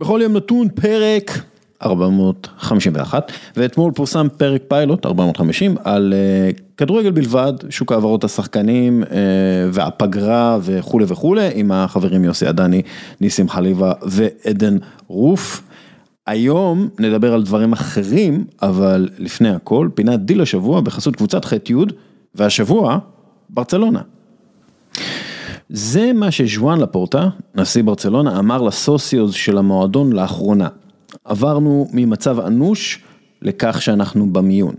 בכל יום נתון פרק 451, ואתמול פורסם פרק פיילוט 450 על אה, כדורגל בלבד, שוק העברות השחקנים אה, והפגרה וכולי וכולי, עם החברים יוסי עדני, ניסים חליבה ועדן רוף. היום נדבר על דברים אחרים, אבל לפני הכל, פינת דיל השבוע בחסות קבוצת ח'-י', והשבוע, ברצלונה. זה מה שז'ואן לפורטה, נשיא ברצלונה, אמר לסוציוז של המועדון לאחרונה. עברנו ממצב אנוש לכך שאנחנו במיון.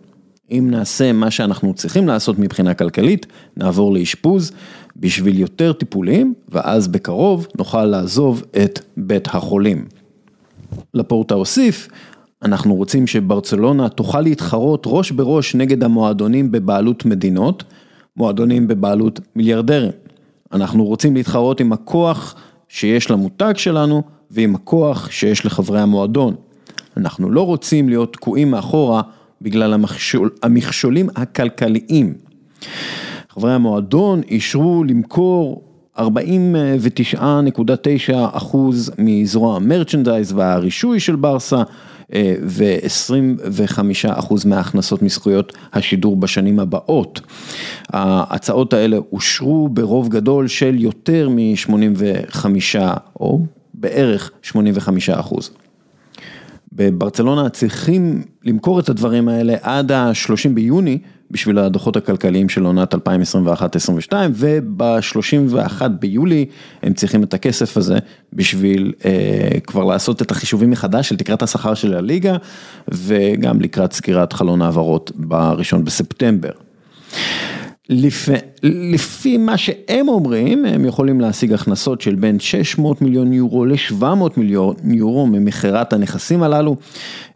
אם נעשה מה שאנחנו צריכים לעשות מבחינה כלכלית, נעבור לאשפוז בשביל יותר טיפולים, ואז בקרוב נוכל לעזוב את בית החולים. לפורטה הוסיף, אנחנו רוצים שברצלונה תוכל להתחרות ראש בראש נגד המועדונים בבעלות מדינות, מועדונים בבעלות מיליארדרים. אנחנו רוצים להתחרות עם הכוח שיש למותג שלנו ועם הכוח שיש לחברי המועדון. אנחנו לא רוצים להיות תקועים מאחורה בגלל המכשול, המכשולים הכלכליים. חברי המועדון אישרו למכור 49.9 אחוז מזרוע המרצ'נדייז והרישוי של ברסה ו-25 אחוז מההכנסות מזכויות השידור בשנים הבאות. ההצעות האלה אושרו ברוב גדול של יותר מ-85 או בערך 85 אחוז. בברצלונה צריכים למכור את הדברים האלה עד ה-30 ביוני בשביל הדוחות הכלכליים של עונת 2021-2022 וב-31 ביולי הם צריכים את הכסף הזה בשביל אה, כבר לעשות את החישובים מחדש של תקרת השכר של הליגה וגם לקראת סגירת חלון העברות בראשון בספטמבר. לפי, מה שהם אומרים, הם יכולים להשיג הכנסות של בין 600 מיליון יורו ל-700 מיליון יורו ממכירת הנכסים הללו.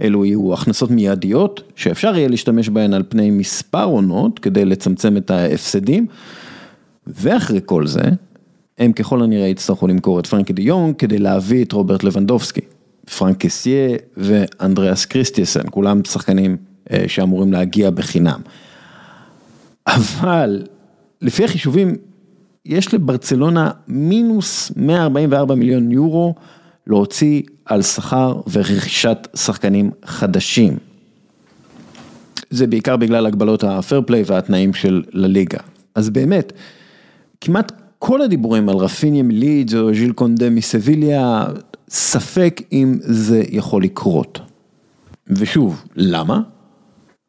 אלו יהיו הכנסות מיידיות, שאפשר יהיה להשתמש בהן על פני מספר עונות כדי לצמצם את ההפסדים. ואחרי כל זה, הם ככל הנראה יצטרכו למכור את פרנקי די יונג כדי להביא את רוברט לבנדובסקי. פרנק קסיה ואנדריאס קריסטיאסן, כולם שחקנים אה, שאמורים להגיע בחינם. אבל לפי החישובים, יש לברצלונה מינוס 144 מיליון יורו להוציא על שכר ורכישת שחקנים חדשים. זה בעיקר בגלל הגבלות הפייר פליי והתנאים של לליגה. אז באמת, כמעט כל הדיבורים על רפיניה מלידס או ז'יל קונדה מסביליה, ספק אם זה יכול לקרות. ושוב, למה?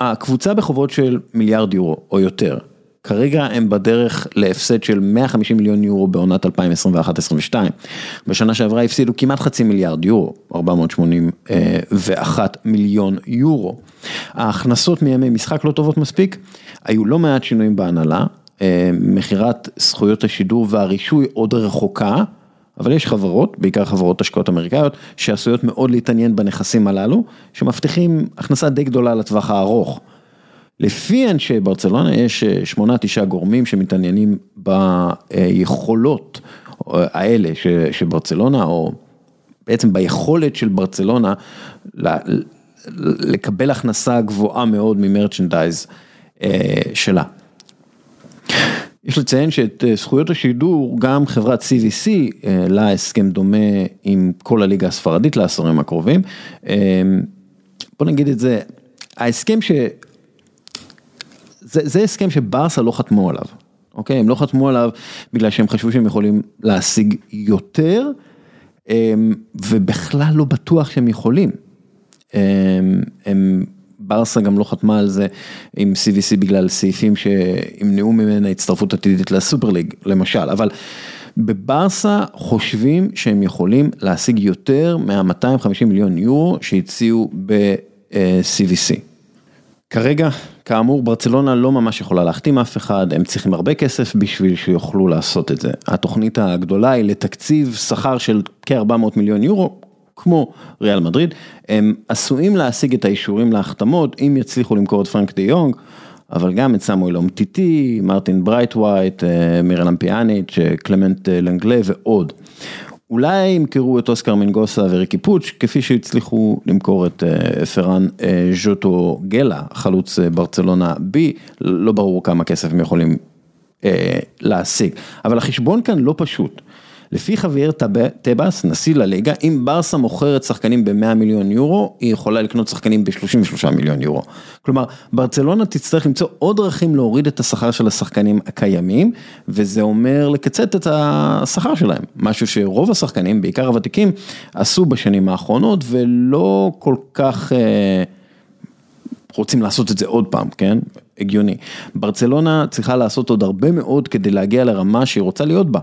הקבוצה בחובות של מיליארד יורו או יותר, כרגע הם בדרך להפסד של 150 מיליון יורו בעונת 2021-2022. בשנה שעברה הפסידו כמעט חצי מיליארד יורו, 481 מיליון יורו. ההכנסות מימי משחק לא טובות מספיק, היו לא מעט שינויים בהנהלה, אה, מכירת זכויות השידור והרישוי עוד רחוקה. אבל יש חברות, בעיקר חברות השקעות אמריקאיות, שעשויות מאוד להתעניין בנכסים הללו, שמבטיחים הכנסה די גדולה לטווח הארוך. לפי אנשי ברצלונה יש אה, שמונה תשעה גורמים שמתעניינים ביכולות אה, האלה שברצלונה, או בעצם ביכולת של ברצלונה לקבל הכנסה גבוהה מאוד ממרצ'נדייז אה, שלה. יש לציין שאת אה, זכויות השידור, גם חברת CVC, אה, לה הסכם דומה עם כל הליגה הספרדית לעשורים הקרובים. אה, בוא נגיד את זה, ההסכם ש... זה, זה הסכם שברסה לא חתמו עליו, אוקיי? הם לא חתמו עליו בגלל שהם חשבו שהם יכולים להשיג יותר, ובכלל לא בטוח שהם יכולים. הם ברסה גם לא חתמה על זה עם CVC בגלל סעיפים שימנעו ממנה הצטרפות עתידית לסופר ליג למשל, אבל בברסה חושבים שהם יכולים להשיג יותר מה-250 מיליון יורו שהציעו ב-CVC. כרגע, כאמור, ברצלונה לא ממש יכולה להחתים אף אחד, הם צריכים הרבה כסף בשביל שיוכלו לעשות את זה. התוכנית הגדולה היא לתקציב שכר של כ-400 מיליון יורו, כמו ריאל מדריד, הם עשויים להשיג את האישורים להחתמות אם יצליחו למכור את פרנקי דה יונג, אבל גם את סמואל אומטיטי, מרטין ברייטווייט, אה, מיראלם פיאניץ', אה, קלמאן אה, לנגלה ועוד. אולי ימכרו את אוסקר מנגוסה וריקי פוץ', כפי שהצליחו למכור את פראן ז'וטגלה, חלוץ ברצלונה בי, לא ברור כמה כסף הם יכולים להשיג. אבל החשבון כאן לא פשוט. לפי חוויאר טבאס, נשיא לליגה, אם ברסה מוכרת שחקנים ב-100 מיליון יורו, היא יכולה לקנות שחקנים ב-33 מיליון יורו. כלומר, ברצלונה תצטרך למצוא עוד דרכים להוריד את השכר של השחקנים הקיימים, וזה אומר לקצת את השכר שלהם, משהו שרוב השחקנים, בעיקר הוותיקים, עשו בשנים האחרונות ולא כל כך... אה, רוצים לעשות את זה עוד פעם, כן? הגיוני. ברצלונה צריכה לעשות עוד הרבה מאוד כדי להגיע לרמה שהיא רוצה להיות בה.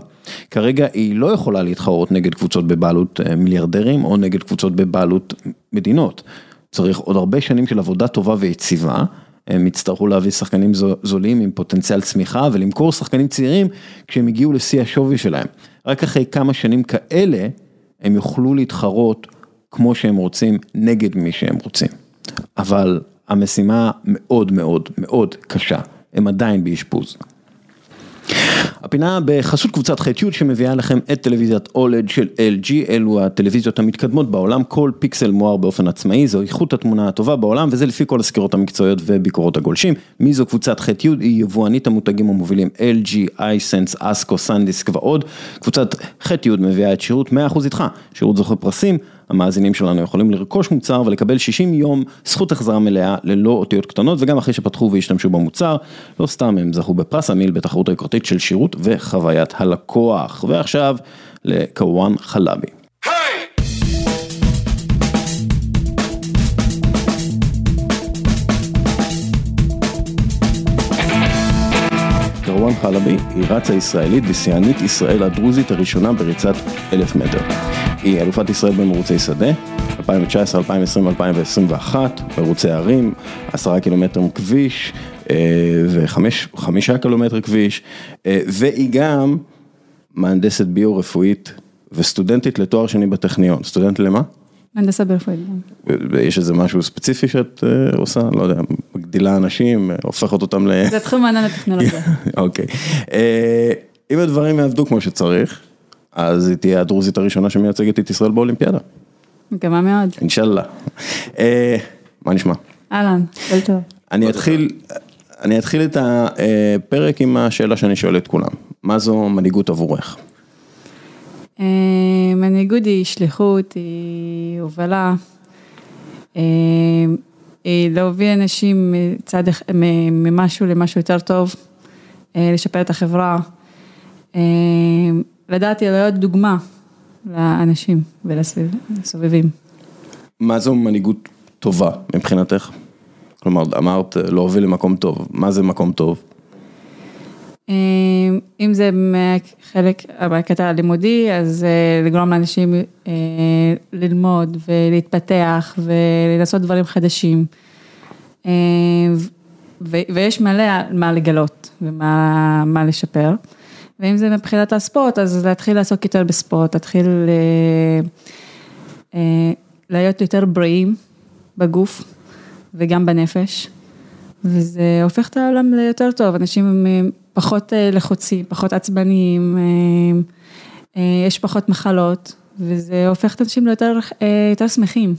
כרגע היא לא יכולה להתחרות נגד קבוצות בבעלות אה, מיליארדרים או נגד קבוצות בבעלות מדינות. צריך עוד הרבה שנים של עבודה טובה ויציבה. הם יצטרכו להביא שחקנים זולים עם פוטנציאל צמיחה ולמכור שחקנים צעירים כשהם הגיעו לשיא השווי שלהם. רק אחרי כמה שנים כאלה הם יוכלו להתחרות כמו שהם רוצים נגד מי שהם רוצים. אבל המשימה מאוד מאוד מאוד קשה, הם עדיין באשפוז. הפינה בחסות קבוצת ח'-י' שמביאה לכם את טלוויזיית אולד של LG, אלו הטלוויזיות המתקדמות בעולם, כל פיקסל מואר באופן עצמאי, זו איכות התמונה הטובה בעולם וזה לפי כל הסקירות המקצועיות וביקורות הגולשים. מי זו קבוצת ח'-י'? היא יבואנית המותגים המובילים LG, אייסנס, אסקו, סנדיסק ועוד. קבוצת ח'-י' מביאה את שירות 100% איתך, שירות זוכה פרסים. המאזינים שלנו יכולים לרכוש מוצר ולקבל 60 יום זכות החזרה מלאה ללא אותיות קטנות וגם אחרי שפתחו והשתמשו במוצר, לא סתם הם זכו בפרס המיל בתחרות היוקרתית של שירות וחוויית הלקוח. ועכשיו לקוואן חלבי. קרואן חלבי היא רצה ישראלית ושיאנית ישראל הדרוזית הראשונה בריצת אלף מטר. היא אלופת ישראל במרוצי שדה, 2019, 2020, 2021, מרוצי ערים, עשרה קילומטרים כביש אה, וחמישה קילומטר כביש, אה, והיא גם מהנדסת ביו-רפואית וסטודנטית לתואר שני בטכניון. סטודנט למה? מהנדסה ברפואית. יש איזה משהו ספציפי שאת אה, עושה? לא יודע, מגדילה אנשים, הופכת אותם ל... זה תחום העניין הטכנולוגיה. אוקיי. אם הדברים יעבדו כמו שצריך, אז היא תהיה הדרוזית הראשונה שמייצגת את ישראל באולימפיאדה. מקווה מאוד. אינשאללה. אה, מה נשמע? אהלן, הכל טוב. אני אתחיל, אני אתחיל את הפרק עם השאלה שאני שואל את כולם. מה זו מנהיגות עבורך? אה, מנהיגות היא שליחות, היא הובלה. אה, להוביל אנשים מצד, ממשהו למשהו יותר טוב, לשפר את החברה. לדעתי להיות דוגמה לאנשים ולסובבים. מה זו מנהיגות טובה מבחינתך? כלומר, אמרת להוביל למקום טוב, מה זה מקום טוב? אה, אם זה חלק, בקטע הלימודי, אז אה, לגרום לאנשים אה, ללמוד ולהתפתח ולעשות דברים חדשים. ויש מלא מה לגלות ומה לשפר. ואם זה מבחינת הספורט, אז להתחיל לעסוק יותר בספורט, להתחיל אה, להיות יותר בריאים בגוף וגם בנפש, וזה הופך את העולם ליותר טוב, אנשים הם פחות אה, לחוצים, פחות עצבניים, יש פחות מחלות, וזה הופך את האנשים ליותר יותר שמחים.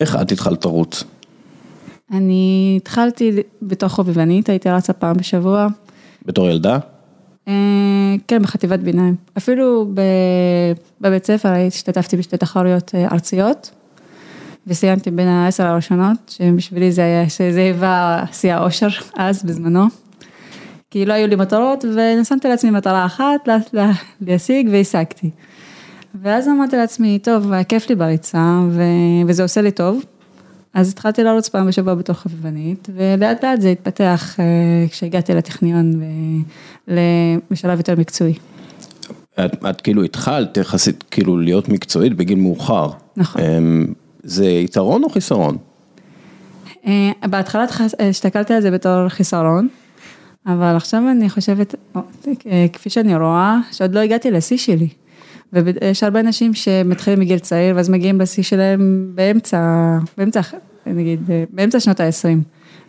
איך את התחלת לרוץ? אני התחלתי בתור חובבנית, הייתי רצה פעם בשבוע. בתור ילדה? אה, כן, בחטיבת ביניים. אפילו בבית ספר השתתפתי בשתי תחרויות אה, ארציות, וסיימתי בין העשר הראשונות, שבשבילי זה היה, שזה היווה שיא האושר אז, בזמנו. כי לא היו לי מטרות, ושמתי לעצמי מטרה אחת להשיג והשגתי. ואז אמרתי לעצמי, טוב, כיף לי בריצה, וזה עושה לי טוב. אז התחלתי לרוץ פעם בשבוע בתוך חביבנית, ולאט לאט זה התפתח אה, כשהגעתי לטכניון בשלב יותר מקצועי. את, את כאילו התחלת יחסית כאילו להיות מקצועית בגיל מאוחר. נכון. זה יתרון או חיסרון? אה, בהתחלה הסתכלתי על זה בתור חיסרון, אבל עכשיו אני חושבת, אה, כפי שאני רואה, שעוד לא הגעתי לשיא שלי. ויש הרבה אנשים שמתחילים מגיל צעיר, ואז מגיעים לשיא שלהם באמצע, באמצע, נגיד, באמצע שנות ה-20.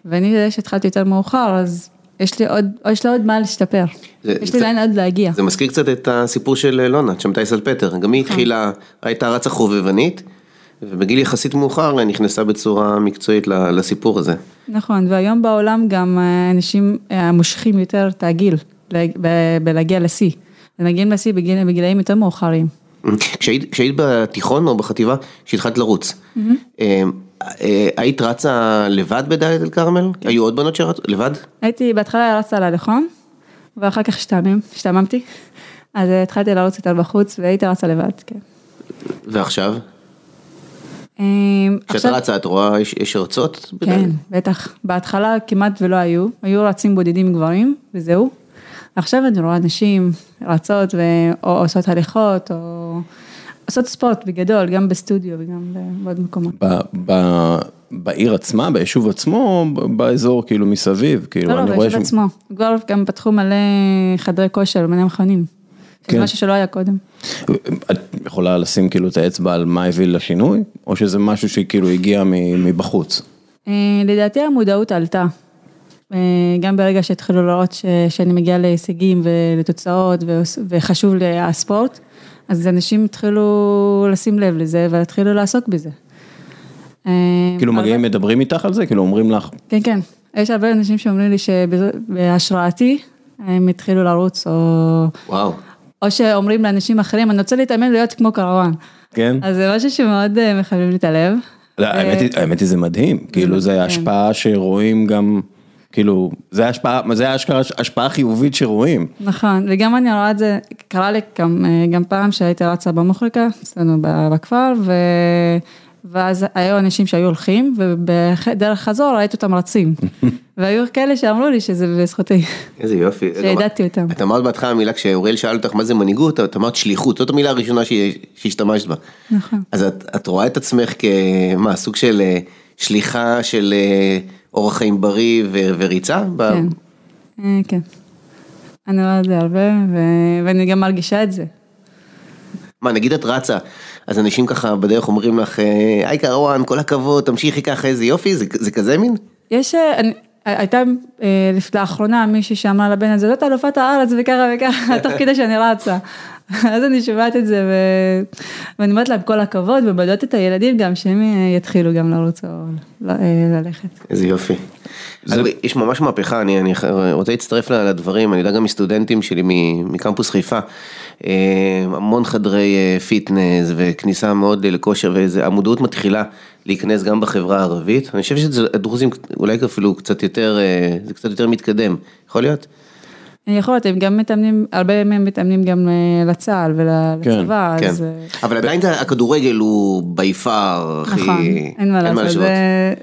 ואני, שהתחלתי יותר מאוחר, אז יש לי עוד, יש לי עוד מה להשתפר. יש לי לאן עוד להגיע. זה מזכיר קצת את הסיפור של לונה, שמתי סלפטר, גם היא נכון. התחילה, הייתה רצה חובבנית, ובגיל יחסית מאוחר נכנסה בצורה מקצועית לסיפור הזה. נכון, והיום בעולם גם אנשים מושכים יותר את הגיל בלהגיע לשיא. ומגיעים לשיא בגיל, בגילאים יותר מאוחרים. כשהיית, כשהיית בתיכון או בחטיבה, כשהתחלת לרוץ, אה, אה, היית רצה לבד בדאלית אל כרמל? היו עוד בנות שרצו לבד? הייתי, בהתחלה רצה על הלכון, ואחר כך השתעמם, השתעממתי, אז אה, התחלתי לרוץ יותר בחוץ, והייתי רצה לבד, כן. ועכשיו? אה, כשאת רצה את רואה יש, יש הרצות? בדאלית? כן, בטח. בהתחלה כמעט ולא היו, היו רצים בודדים גברים, וזהו. עכשיו אני רואה נשים רצות. או עושות הליכות, או עושות ספורט בגדול, גם בסטודיו וגם בעוד מקומות. בעיר עצמה, ביישוב עצמו, באזור כאילו מסביב, כאילו, לא, לא, אני רואה ביישוב עצמו. כבר גם פתחו מלא חדרי כושר, מלא מכונים. כן. זה משהו שלא היה קודם. את יכולה לשים כאילו את האצבע על מה הביא לשינוי, או שזה משהו שכאילו הגיע מבחוץ? אה, לדעתי המודעות עלתה. אה, גם ברגע שהתחילו לראות ש, שאני מגיעה להישגים ולתוצאות וחשוב לי הספורט, אז אנשים התחילו לשים לב לזה והתחילו לעסוק בזה. אה, כאילו הרבה- מגיעים, מדברים איתך על זה? כאילו אומרים לך, כן, כן. יש הרבה אנשים שאומרים לי שבהשראתי הם התחילו לרוץ, או, וואו. או שאומרים לאנשים אחרים, אני רוצה להתאמן להיות כמו קרוואן. כן? אז זה משהו שמאוד אה, מחמם לי את הלב. לא, האמת היא- האמת היא זה מדהים, כאילו זה כן. השפעה שרואים גם, כאילו, זה השפעה, זה אשכרה השפעה חיובית שרואים. נכון, וגם אני רואה את זה, קרה לי גם, אה, גם פעם שהייתי רצה במוחרקה, אצלנו בכפר, ו... ואז היו אנשים שהיו הולכים, ובדרך חזור ראיתי אותם רצים. והיו כאלה שאמרו לי שזה בזכותי, איזה יופי. שידעתי אותם. את אמרת בהתחלה מילה, כשאוריאל שאל אותך מה זה מנהיגות, את אמרת שליחות, זאת המילה הראשונה שהשתמשת בה. נכון. אז את, את רואה את עצמך כמה, סוג של אה, שליחה של אה, אורח חיים בריא ו- וריצה? ב- כן, אה, כן. אני רואה את זה הרבה, ו- ואני גם מרגישה את זה. מה, נגיד את רצה, אז אנשים ככה בדרך אומרים לך, אה, היי קרוואן, כל הכבוד, תמשיכי ככה, איזה יופי, זה, זה כזה מין? יש, אה, אני, הייתה אה, לפ- לאחרונה מישהי שאמרה לבן הזה, זאת אלופת הארץ וככה וככה, תוך כדי שאני רצה. אז אני שומעת את זה ו... ואני אומרת להם כל הכבוד ומדעות את הילדים גם שהם אה, יתחילו גם לרוץ או ל- אה, ללכת. איזה יופי. אגב, יש ממש מהפכה, אני, אני רוצה להצטרף לדברים, אני יודע גם מסטודנטים שלי מקמפוס חיפה, אה, המון חדרי פיטנס וכניסה מאוד לכושר, והמודעות מתחילה להיכנס גם בחברה הערבית, אני חושב שהדרוזים אולי אפילו קצת יותר, זה קצת יותר מתקדם, יכול להיות? יכול להיות, הם גם מתאמנים, הרבה מהם מתאמנים גם אה, לצה"ל ולצבא, כן, אז אה, אבל עדיין הכדורגל הוא בי פאר, הכי... נכון, אין מה לעשות. זה-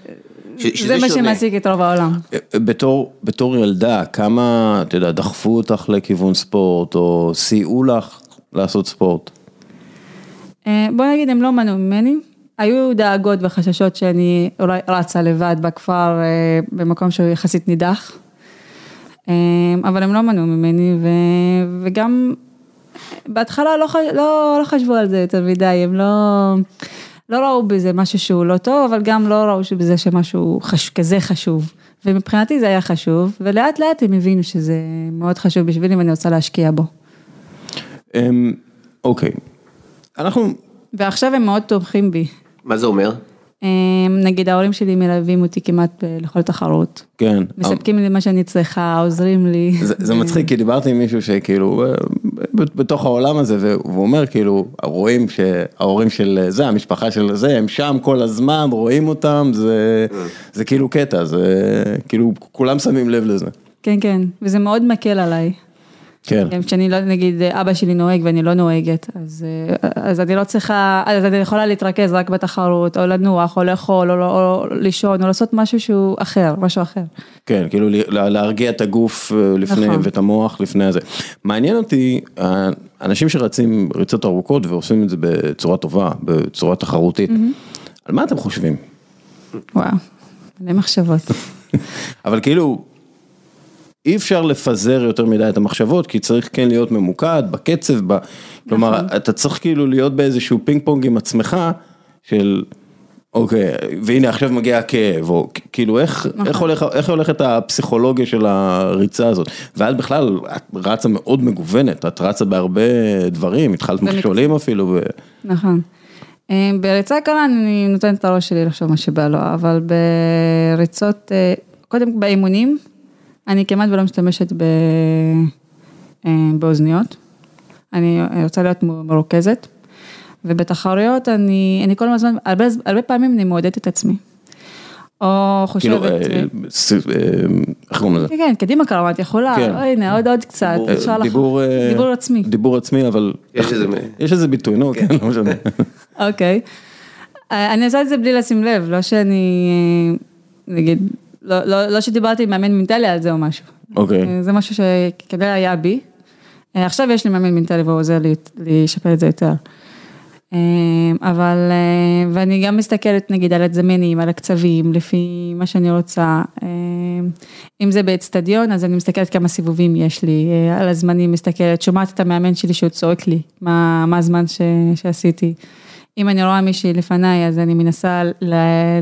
ש- שזה זה מה. שמעסיק את רוב העולם. בתור, בתור ילדה, כמה, אתה יודע, דחפו אותך לכיוון ספורט, או סייעו לך לעשות ספורט? אה, בוא נגיד, הם לא מנעו ממני. היו דאגות וחששות שאני אולי רצה לבד בכפר אה, במקום שהוא יחסית נידח. אה, אבל הם לא מנעו ממני, ו... וגם בהתחלה לא, ח... לא, לא חשבו על זה יותר מדי, הם לא, לא ראו בזה משהו שהוא לא טוב, אבל גם לא ראו שבזה שמשהו חש... כזה חשוב. ומבחינתי זה היה חשוב, ולאט לאט הם הבינו שזה מאוד חשוב בשבילי ואני רוצה להשקיע בו. אמ, אוקיי, אנחנו, ועכשיו הם מאוד תומכים בי. מה זה אומר? אמ, נגיד ההורים שלי מלווים אותי כמעט לכל תחרות. כן, מספקים לי מה שאני צריכה, עוזרים לי. זה, מצחיק, כי דיברתי עם מישהו שכאילו, אה, בתוך העולם הזה, והוא אומר כאילו, רואים שההורים של זה, המשפחה של זה, הם שם כל הזמן, רואים אותם, זה כאילו קטע, זה כאילו, כולם שמים לב לזה. כן, כן, וזה מאוד מקל עליי. כן, גם כשאני לא, נגיד אבא שלי נוהג ואני לא נוהגת, אז, אז אני לא צריכה, אז אני יכולה להתרכז רק בתחרות, או לנוח, או לאכול, או, או, או לישון, או לעשות משהו שהוא אחר, משהו אחר. כן, כאילו לה- להרגיע את הגוף אה, לפני, נכון. ואת המוח לפני הזה. מעניין אותי, אה, אנשים שרצים ריצות ארוכות ועושים את זה בצורה טובה, בצורה תחרותית, על מה אתם חושבים? וואו, מלא מחשבות. אבל כאילו, אי אפשר לפזר יותר מדי את המחשבות, כי צריך כן להיות ממוקד בקצב, ב... כלומר, אתה צריך כאילו להיות באיזשהו פינג פונג עם עצמך, של אוקיי, והנה עכשיו מגיע הכאב, או כאילו איך, איך, הולך, איך הולכת הפסיכולוגיה של הריצה הזאת, ואת בכלל, את רצה מאוד מגוונת, את רצה בהרבה דברים, התחלת. מכשולים אפילו, ו... נכון. אה, בריצה קלה אני נותנת את הראש שלי לחשוב מה שבא לו, אבל בריצות, אה, קודם באימונים, אני כמעט ולא משתמשת ב... אה, באוזניות. אני רוצה להיות מרוכזת. ובתחרויות אני, אני כל הזמן, הרבה, הרבה פעמים אני מעודדת את עצמי. או חושבת... כאילו, איך קוראים לזה? כן, כן, קדימה קרמה, את יכולה, כן. הנה, עוד עוד קצת, דיבור דיבור עצמי. דיבור עצמי, אבל... יש איזה ביטוי, נו, כן, לא משנה. אוקיי. אני עושה את זה בלי לשים לב, לא שאני, נגיד, לא, לא, לא שדיברתי עם מאמן מנטלי על זה או משהו. אוקיי. זה משהו שכנראה היה בי. עכשיו יש לי מאמן מנטלי והוא עוזר לי לשפר את זה יותר. אמ, אבל, אה, ואני גם מסתכלת נגיד על הזמנים, על הקצבים, לפי מה שאני רוצה. אם זה באצטדיון, אז אני מסתכלת כמה סיבובים יש לי, אה, על הזמנים מסתכלת, שומעת את המאמן שלי שהוא צועק לי, מה, מה הזמן ש, שעשיתי. אם אני רואה מישהי לפניי, אז אני מנסה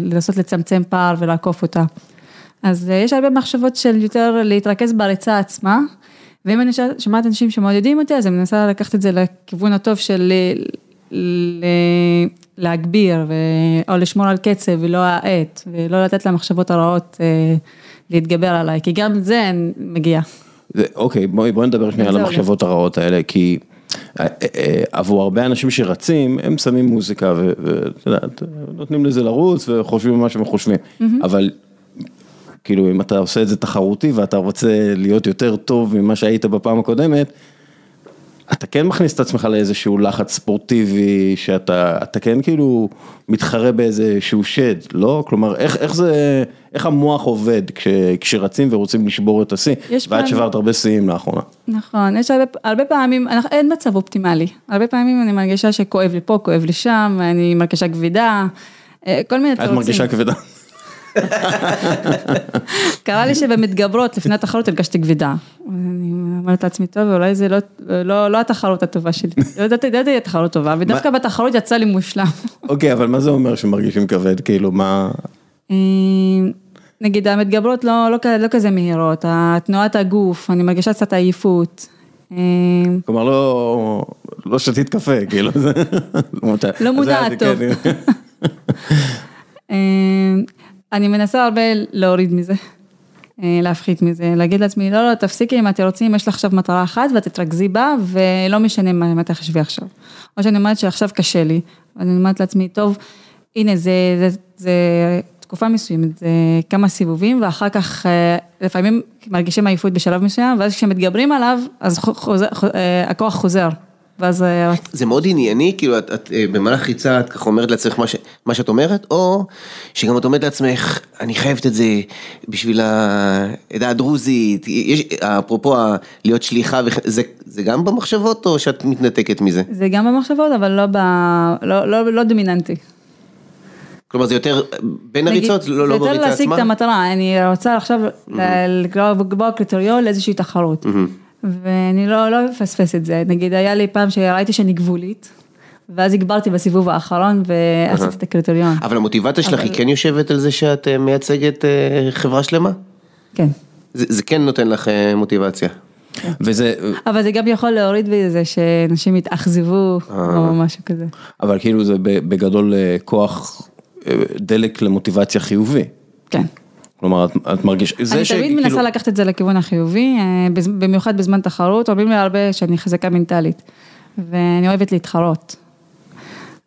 לנסות לצמצם פער ולעקוף אותה. אז אה, יש הרבה מחשבות של יותר להתרכז בריצה עצמה, ואם אני שומעת אנשים שמעודדים אותי, אז אני מנסה לקחת את זה לכיוון הטוב של להגביר או לשמור על קצב ולא האט ולא לתת למחשבות הרעות אה, להתגבר עליי, כי גם זה מגיע. אוקיי, בואי בוא נדבר שנייה על המחשבות הרעות האלה, כי אה, אה, עבור הרבה אנשים שרצים, הם שמים מוזיקה ואת יודעת, נותנים לזה לרוץ וחושבים מה שהם חושבים, אבל כאילו אם אתה עושה את זה תחרותי ואתה רוצה להיות יותר טוב ממה שהיית בפעם הקודמת, אתה כן מכניס את עצמך לאיזשהו לחץ ספורטיבי, שאתה כן כאילו מתחרה באיזשהו שד, לא? כלומר, איך, איך זה, איך המוח עובד כש, כשרצים ורוצים לשבור את השיא, ואת שברת הרבה שיאים לאחרונה. נכון, יש הרבה, הרבה פעמים, אין מצב אופטימלי, הרבה פעמים אני מרגישה שכואב לי פה, כואב לי שם, אני מרגישה כבדה, אה, כל מיני תירוצים. את מרגישה כבדה. קרה לי שבמתגברות לפני התחרות הרגשתי כבדה. אני אומרת לעצמי, טוב, אולי זה לא, לא, לא התחרות הטובה שלי. לא ידעתי, ידעתי התחרות טובה, ודווקא בתחרות יצא לי מושלם. אוקיי, אבל מה זה אומר שמרגישים כבד? כאילו, מה... אה, נגיד המתגברות לא, לא, לא כזה מהירות, תנועת הגוף, אני מרגישה קצת עייפות. אה, כלומר לא, לא שתית קפה, כאילו, לא מודעת טוב. אני מנסה הרבה להוריד מזה, אה, להפחית מזה, להגיד לעצמי, לא, לא, תפסיקי עם התירוצים, יש לך עכשיו מטרה אחת ותתרכזי בה, ולא משנה מה תחשבי עכשיו. או שאני אומרת שעכשיו קשה לי, ואני אומרת לעצמי, טוב, הנה, זה, זה, זה תקופה מסוימת, זה כמה סיבובים, ואחר כך אה, לפעמים מרגישים עייפות בשלב מסוים, ואז כשמתגברים עליו, אז חוזר, אה, הכוח חוזר. ואז... אה, זה מאוד ענייני, כאילו את, את אה, במהלך ריצה את ככה אומרת לעצמך מה, ש, מה שאת אומרת, או שגם את אומרת לעצמך, אני חייבת את זה בשביל העדה הדרוזית, יש, אפרופו להיות שליחה, זה, זה גם במחשבות או שאת מתנתקת מזה? זה גם במחשבות, אבל לא, ב, לא, לא, לא דומיננטי. כלומר זה יותר בין הריצות, לא, לא בריצה עצמה? זה יותר להשיג את המטרה, אני רוצה עכשיו mm-hmm. לקבוע קריטריון לאיזושהי תחרות. Mm-hmm. ואני לא, לא אפספס את זה, נגיד היה לי פעם שראיתי שאני גבולית, ואז הגברתי בסיבוב האחרון ועשיתי את הקריטריון. אבל המוטיבציה שלך היא כן יושבת על זה שאת אה, מייצגת אה, חברה שלמה? כן. זה, זה כן נותן לך אה, מוטיבציה. כן. וזה... אבל זה גם יכול להוריד בזה שאנשים יתאכזבו או משהו כזה. אבל כאילו זה בגדול כוח דלק למוטיבציה חיובי. כן. כלומר, את את מרגישה, זה אני תמיד כאילו... מנסה לקחת את זה לכיוון החיובי, אה, במיוחד בזמן תחרות, אומרים לי הרבה שאני חזקה מנטלית, ואני אוהבת להתחרות.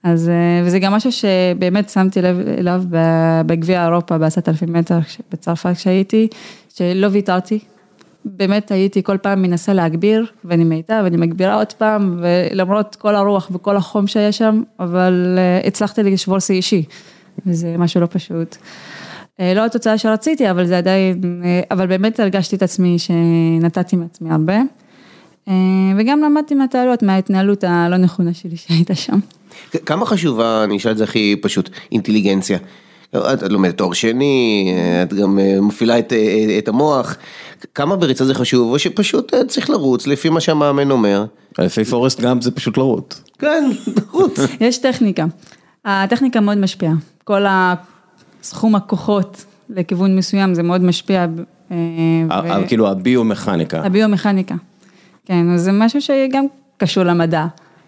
אז, אה, וזה גם משהו שבאמת שמתי לב אליו בגביע אירופה בעשרת אלפים מטר בצרפת כשהייתי, שלא ויתרתי, באמת הייתי כל פעם מנסה להגביר, ואני מאיתה ואני מגבירה עוד פעם, ולמרות כל הרוח וכל החום שהיה שם, אבל אה, הצלחתי לשבור שיא אישי, וזה משהו לא פשוט. אה, לא התוצאה שרציתי, אבל זה עדיין, אה, אבל באמת הרגשתי את עצמי שנתתי מעצמי הרבה. אה, וגם למדתי מהטעויות, מההתנהלות הלא נכונה שלי שהייתה שם. כמה חשובה, אני אשאל את זה הכי פשוט, אינטליגנציה. את לומדת תואר שני, את גם מפעילה את, את המוח, כמה בריצה זה חשוב, או שפשוט צריך לרוץ לפי מה שהמאמן אומר. לפי פורסט גם זה פשוט לרוץ. כן, לרוץ. יש טכניקה. הטכניקה מאוד משפיעה. כל ה... סכום הכוחות לכיוון מסוים, זה מאוד משפיע. אה, כאילו הביומכניקה. הביומכניקה, כן, אז זה משהו שגם קשור למדע.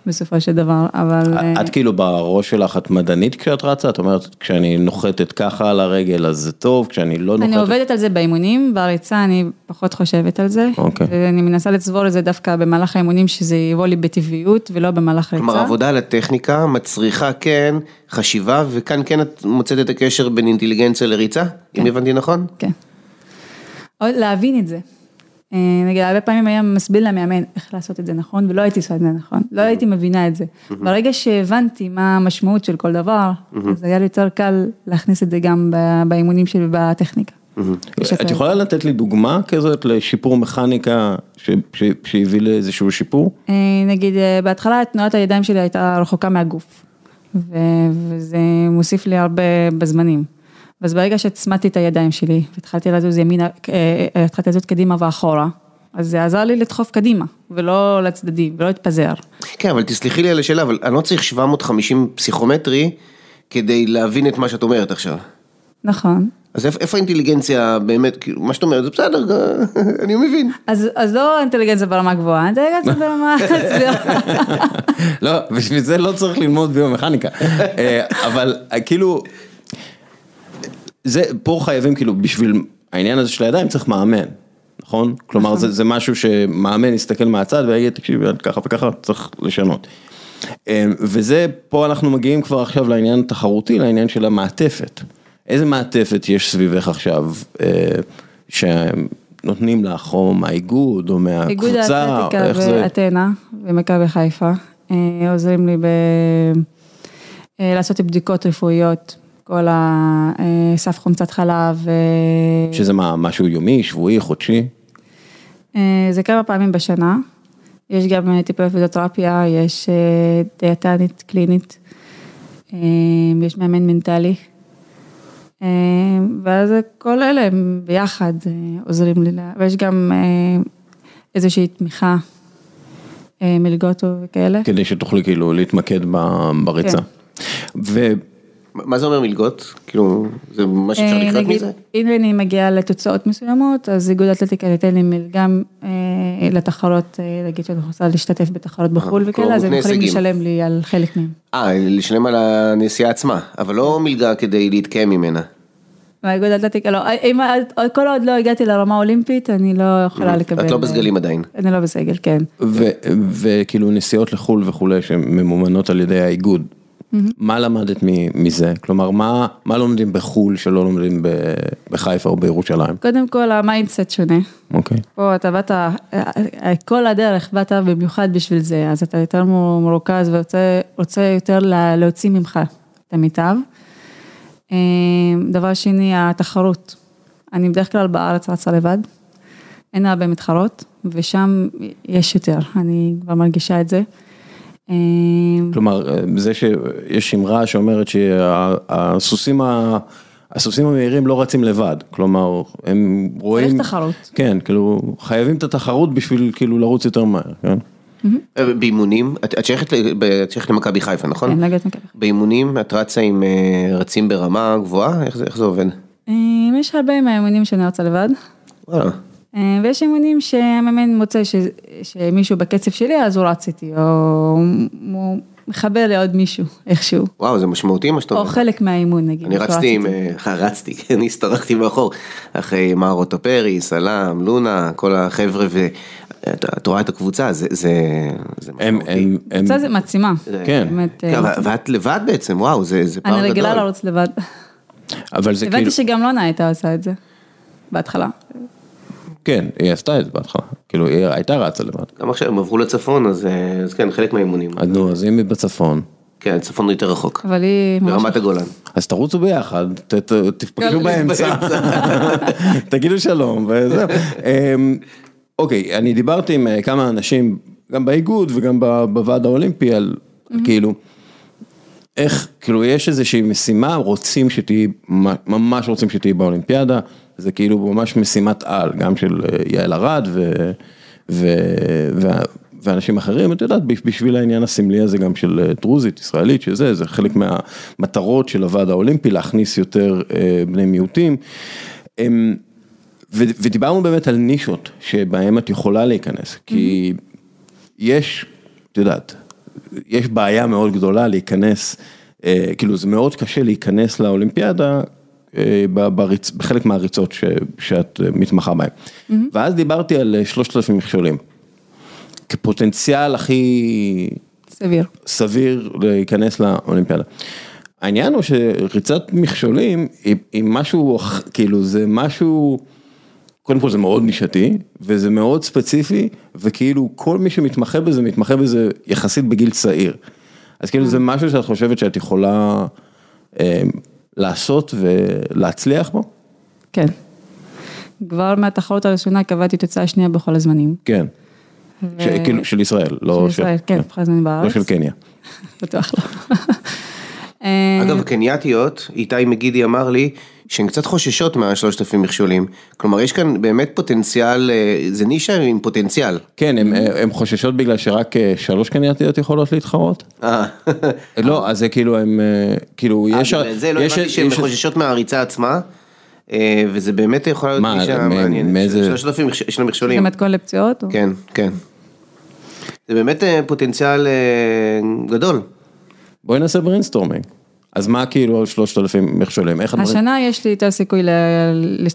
בסופו של דבר, אבל... את כאילו בראש שלך את מדענית כשאת רצה? את אומרת, כשאני נוחתת ככה על הרגל אז זה טוב, כשאני לא נוחתת... אני עובדת על זה באימונים, בריצה אני פחות חושבת על זה. אוקיי. ואני מנסה לצבור את זה דווקא במהלך האימונים, שזה יבוא לי בטבעיות ולא במהלך ריצה. כלומר, עבודה על הטכניקה מצריכה כן חשיבה, וכאן כן את מוצאת את הקשר בין אינטליגנציה לריצה, אם הבנתי נכון? כן. עוד להבין את זה. אה, נגיד, הרבה פעמים היה מסביר למאמן איך לעשות את זה נכון, ולא הייתי עושה את זה נכון, לא הייתי מבינה את זה. ברגע שהבנתי מה המשמעות של כל דבר, אז היה לי יותר קל להכניס את זה גם באימונים שלי ובטכניקה. את יכולה לתת לי דוגמה כזאת לשיפור מכניקה שהביא לאיזשהו שיפור? אה, נגיד, אה, בהתחלה תנועת הידיים שלי הייתה רחוקה מהגוף, וזה מוסיף לי הרבה בזמנים. אז ברגע שהצמדתי את הידיים שלי, והתחלתי לזוז ימינה, אה, התחלתי לזוז קדימה ואחורה, אז זה עזר לי לדחוף קדימה, ולא לצדדים, ולא להתפזר. כן, אבל תסלחי לי על השאלה, אבל אני לא צריך 750 פסיכומטרי כדי להבין את מה שאת אומרת עכשיו. נכון. אז איפה האינטליגנציה באמת, כאילו, מה שאת אומרת, זה בסדר, אני מבין. אז, אז לא אינטליגנציה ברמה גבוהה, אינטליגנציה ברמה סבירה. לא, בשביל זה לא צריך ללמוד ביומכניקה, אה, אבל כאילו... זה, פה חייבים כאילו בשביל העניין הזה של הידיים צריך מאמן, נכון? כלומר זה, זה משהו שמאמן יסתכל מהצד ויגיד תקשיבי ככה וככה צריך לשנות. וזה, פה אנחנו מגיעים כבר עכשיו לעניין התחרותי, לעניין של המעטפת. איזה מעטפת יש סביבך עכשיו שנותנים לך או מהאיגוד או מהקבוצה? איגוד האתלטיקה ואתנה ומכבי חיפה עוזרים לי ב... לעשות בדיקות רפואיות. כל הסף חומצת חלב. שזה מה, משהו יומי, שבועי, חודשי? זה כמה פעמים בשנה. יש גם טיפולי פיזיותרפיה, יש דיאטנית קלינית, יש מאמן מנטלי. ואז כל אלה הם ביחד עוזרים לי, ויש גם איזושהי תמיכה, מלגות וכאלה. כדי שתוכלי כאילו להתמקד בריצה. כן. מה זה אומר מלגות? כאילו, זה מה שאפשר לקראת מזה? אם אני מגיעה לתוצאות מסוימות, אז איגוד האתלטיקה ייתן לי מלגה לתחרות, נגיד שאני רוצה להשתתף בתחרות בחו"ל וכאלה, אז הם יכולים לשלם לי על חלק מהם. אה, לשלם על הנסיעה עצמה, אבל לא מלגה כדי להתקיים ממנה. באיגוד האתלטיקה לא, כל עוד לא הגעתי לרמה אולימפית, אני לא יכולה לקבל. את לא בסגלים עדיין. אני לא בסגל, כן. וכאילו נסיעות לחו"ל וכולי, שממומנות על ידי האיגוד. מה למדת מזה? כלומר, מה לומדים בחו"ל שלא לומדים בחיפה או בירושלים? קודם כל ה mindset שונה. אוקיי. פה אתה באת, כל הדרך באת במיוחד בשביל זה, אז אתה יותר מרוכז ורוצה יותר להוציא ממך את המיטב. דבר שני, התחרות. אני בדרך כלל בארץ רצה לבד, אין הרבה מתחרות, ושם יש יותר, אני כבר מרגישה את זה. כלומר, זה שיש אמרה שאומרת שהסוסים המהירים לא רצים לבד, כלומר, הם רואים... צריך תחרות. כן, כאילו, חייבים את התחרות בשביל כאילו לרוץ יותר מהר, כן? באימונים, את שייכת למכבי חיפה, נכון? כן, נגד מכבי. באימונים את רצה עם רצים ברמה גבוהה? איך זה עובד? יש הרבה מהאימונים שאני רצה לבד. וואלה. ויש אימונים שהמאמן מוצא שמישהו בקצב שלי אז הוא רץ איתי, או הוא מחבר לעוד מישהו, איכשהו. וואו, זה משמעותי מה שאתה אומר. או חלק מהאימון נגיד. אני רצתי עם, רצתי, אני הסתרקתי מאחור, אחרי מארוטו פרי, סלאם, לונה, כל החבר'ה, ואת רואה את הקבוצה, זה משמעותי. קבוצה זה מעצימה. כן. ואת לבד בעצם, וואו, זה פער גדול. אני רגילה לרוץ לבד. אבל זה כאילו... הבנתי שגם לונה הייתה עושה את זה, בהתחלה. כן, היא עשתה את זה בהתחלה, כאילו היא הייתה רצה לבד. גם עכשיו הם עברו לצפון, אז כן, חלק מהאימונים. אז נו, אז אם היא בצפון. כן, צפון יותר רחוק. אבל היא... ברמת הגולן. אז תרוצו ביחד, תפגשו באמצע, תגידו שלום וזהו. אוקיי, אני דיברתי עם כמה אנשים, גם באיגוד וגם בוועד האולימפי, על כאילו, איך, כאילו יש איזושהי משימה, רוצים שתהיי, ממש רוצים שתהיי באולימפיאדה. זה כאילו ממש משימת על, גם של יעל ארד ואנשים אחרים, את יודעת, בשביל העניין הסמלי הזה גם של דרוזית, ישראלית, שזה, זה חלק מהמטרות של הוועד האולימפי, להכניס יותר בני מיעוטים. ודיברנו באמת על נישות שבהם את יכולה להיכנס, כי יש, את יודעת, יש בעיה מאוד גדולה להיכנס, כאילו זה מאוד קשה להיכנס לאולימפיאדה. בחלק מהריצות. שאת מתמחה בהן. ואז דיברתי על שלושת אלפים מכשולים. כפוטנציאל הכי... סביר. סביר להיכנס לאולימפיאדה. העניין הוא שריצת מכשולים היא, היא משהו, כאילו זה משהו, קודם כל זה מאוד נישתי, וזה מאוד ספציפי, וכאילו כל מי שמתמחה בזה, מתמחה בזה יחסית בגיל צעיר. אז כאילו זה משהו שאת חושבת שאת יכולה אה, לעשות ולהצליח בו? כן. כבר מהתחרות הראשונה קבעתי תוצאה שנייה בכל הזמנים. כן. ו... ש... כאילו של ישראל, לא של ישראל, כן, בכל הזמנים בארץ. לא של קניה. בטוח לא. אגב, קנייתיות, איתי מגידי אמר לי שהן קצת חוששות מהשלושת אלפים מכשולים. כלומר, יש כאן באמת פוטנציאל, זה נישה עם פוטנציאל. כן, הן חוששות בגלל שרק שלוש קנייתיות יכולות להתחרות? אה. לא, אז זה כאילו, הם, כאילו, יש... זה לא הבנתי שהן חוששות מהריצה עצמה. וזה באמת יכול להיות נישה מעניינת, שלושת אלפים של המכשולים. זה מתכון לפציעות? כן, כן. זה באמת פוטנציאל גדול. בואי נעשה brainstorming. אז מה כאילו על שלושת אלפים מכשולים? איך הדברים? השנה יש לי יותר סיכוי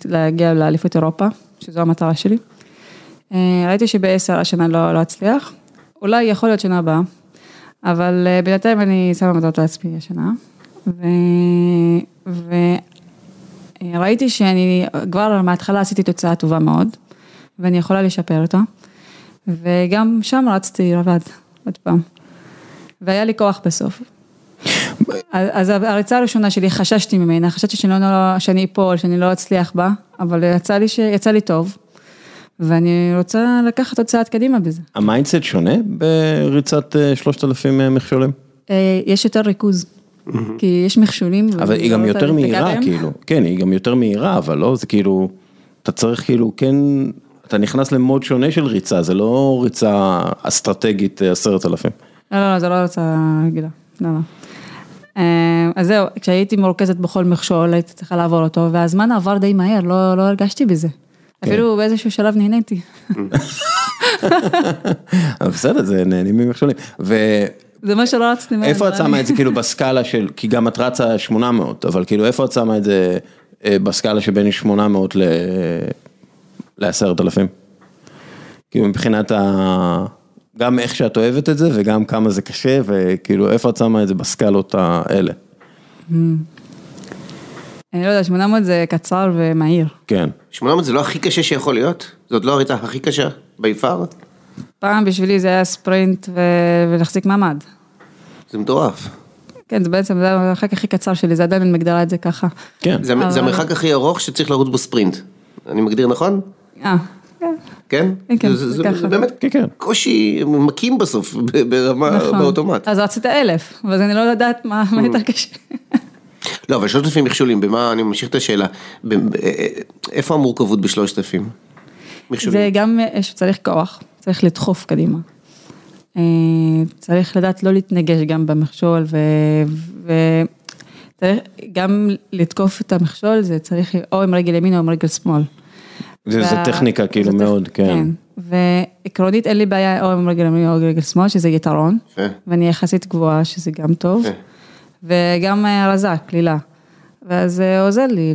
להגיע לאליפות אירופה, שזו המטרה שלי. ראיתי שבעשר השנה לא, לא אצליח, אולי יכול להיות שנה הבאה, אבל בינתיים אני שמה מטרות לעצמי השנה. וראיתי שאני כבר מההתחלה עשיתי תוצאה טובה מאוד, ואני יכולה לשפר אותה. וגם שם רצתי לבד, עוד פעם. והיה לי כוח בסוף. אז הריצה הראשונה שלי, חששתי ממנה, חשבתי שאני לא, שאני אפול, שאני לא אצליח בה, אבל יצא לי, יצא לי טוב, ואני רוצה לקחת עוד צעד קדימה בזה. ה mindset שונה בריצת שלושת אלפים מכשולים? יש יותר ריכוז, כי יש מכשולים. אבל היא גם יותר מהירה, כאילו, כן, היא גם יותר מהירה, אבל לא, זה כאילו, אתה צריך כאילו, כן, אתה נכנס ל mode שונה של ריצה, זה לא ריצה אסטרטגית עשרת אלפים. לא, לא, זה לא ריצה רגילה, לא, לא. אז זהו, כשהייתי מרוכזת בכל מכשול, הייתי צריכה לעבור אותו, והזמן עבר די מהר, לא, לא הרגשתי בזה. אפילו באיזשהו שלב נהניתי. בסדר, זה נהנים ממכשולים. זה מה שלא רציתי. איפה את שמה את זה כאילו בסקאלה של, כי גם את רצה 800, אבל כאילו איפה את שמה את זה בסקאלה שבין 800 ל-10,000? כאילו מבחינת ה... גם איך שאת אוהבת את זה וגם כמה זה קשה וכאילו איפה את שמה את זה בסקלות האלה. אני לא יודע, 800 זה קצר ומהיר. כן. 800 זה לא הכי קשה שיכול להיות? זאת לא הריצה הכי קשה ביפר? פעם בשבילי זה היה ספרינט ולהחזיק מעמד. זה מטורף. כן, זה בעצם, זה המרחק הכי קצר שלי, זה עדיין אני מגדירה את זה ככה. כן. זה המרחק הכי ארוך שצריך לרוץ בו ספרינט. אני מגדיר נכון? אה. כן? כן, זה באמת קושי מכים בסוף ברמה באוטומט. אז רצית אלף, ואז אני לא יודעת מה יותר קשה. לא, אבל שלושת אלפים מכשולים, במה, אני ממשיך את השאלה, איפה המורכבות בשלושת אלפים? זה גם שצריך כוח, צריך לדחוף קדימה. צריך לדעת לא להתנגש גם במכשול, וצריך גם לתקוף את המכשול, זה צריך או עם רגל ימין או עם רגל שמאל. זה טכניקה כאילו מאוד, כן. ועקרונית אין לי בעיה או עם רגל ימין או רגל שמאל, שזה יתרון, ואני יחסית גבוהה, שזה גם טוב, וגם רזה, קלילה. ואז זה עוזר לי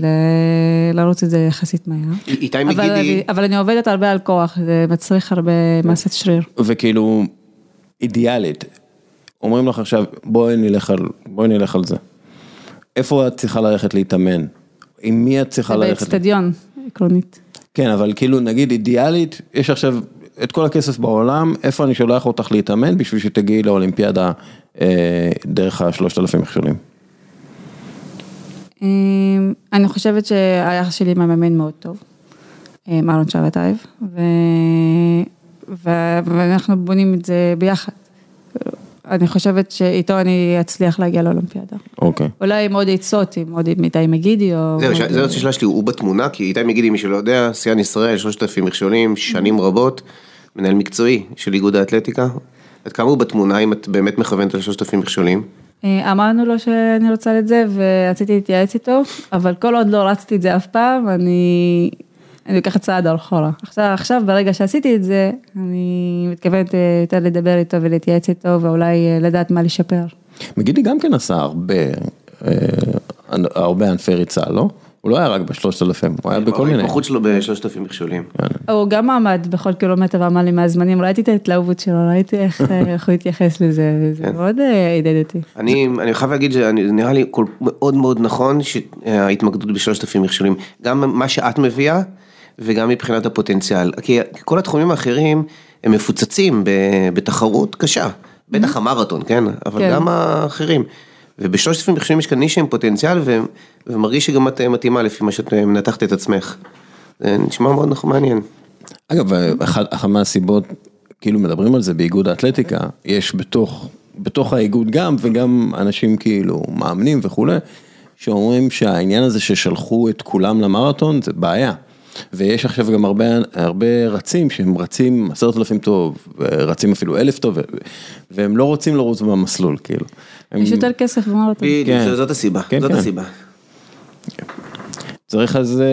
לרוץ את זה יחסית מהר. איתי מגידי... אבל אני עובדת הרבה על כוח, זה מצריך הרבה מסת שריר. וכאילו, אידיאלית, אומרים לך עכשיו, בואי נלך על זה. איפה את צריכה ללכת להתאמן? עם מי את צריכה ללכת? באצטדיון, עקרונית. כן, אבל כאילו נגיד אידיאלית, יש עכשיו את כל הכסף בעולם, איפה אני שולח אותך להתאמן בשביל שתגיעי לאולימפיאדה דרך השלושת אלפים מכשולים? אני חושבת שהיחס שלי עם המאמן מאוד טוב, אהרון שבתאיב, ואנחנו בונים את זה ביחד. אני חושבת שאיתו אני אצליח להגיע לאולימפיאדה. אוקיי. אולי עם עוד עצות, עם עוד איתי מגידי או... זהו, זו השאלה שלי, הוא בתמונה, כי איתי מגידי, מי שלא יודע, שיאן ישראל, שלושת אלפים מכשולים, שנים רבות, מנהל מקצועי של איגוד האתלטיקה. עד כמה הוא בתמונה, אם את באמת מכוונת על שלושת אלפים מכשולים? אמרנו לו שאני רוצה את זה ורציתי להתייעץ איתו, אבל כל עוד לא רצתי את זה אף פעם, אני אני לוקחת צעד אחורה. עכשיו, עכשיו ברגע שעשיתי את זה, אני מתכוונת אה, יותר לדבר איתו ולהתייעץ איתו ואולי אה, לדעת מה לשפר. מגידי גם כן עשה הרבה, אה, הרבה ענפי ריצה, לא? הוא לא היה רק בשלושת אלפים, הוא היה בכל מיני. ההתמחות שלו בשלושת אלפים מכשולים. הוא גם עמד בכל קילומטר ואמר לי מהזמנים, ראיתי את ההתלהבות שלו, ראיתי איך איך הוא התייחס לזה, וזה כן. מאוד אה, עידד אותי. אני, חייב להגיד שזה נראה לי כל, מאוד מאוד נכון שההתמקדות בשלושת אלפים מכשולים, גם מה שאת מביאה וגם מבחינת הפוטנציאל, כי כל התחומים האחרים הם מפוצצים בתחרות קשה, בטח המרתון, כן? אבל כן. גם האחרים. ובשלושת אלפים מכשולים יש כאן נישה עם פוטנציאל ו- ומרגיש שגם את מתאימה לפי מה שאת מנתחת את עצמך. זה נשמע מאוד נכון מעניין. אגב, אחת אחת מהסיבות, כאילו מדברים על זה באיגוד האתלטיקה, יש בתוך, בתוך האיגוד גם, וגם אנשים כאילו מאמנים וכולי, שאומרים שהעניין הזה ששלחו את כולם למרתון זה בעיה. ויש עכשיו גם הרבה, הרבה רצים שהם רצים עשרת אלפים טוב, רצים אפילו אלף טוב, ו- והם לא רוצים לרוץ במסלול, כאילו. הם- יש יותר כסף במרתון. בדיוק, כן. זאת הסיבה, כן, זאת כן. הסיבה. צריך אז אה,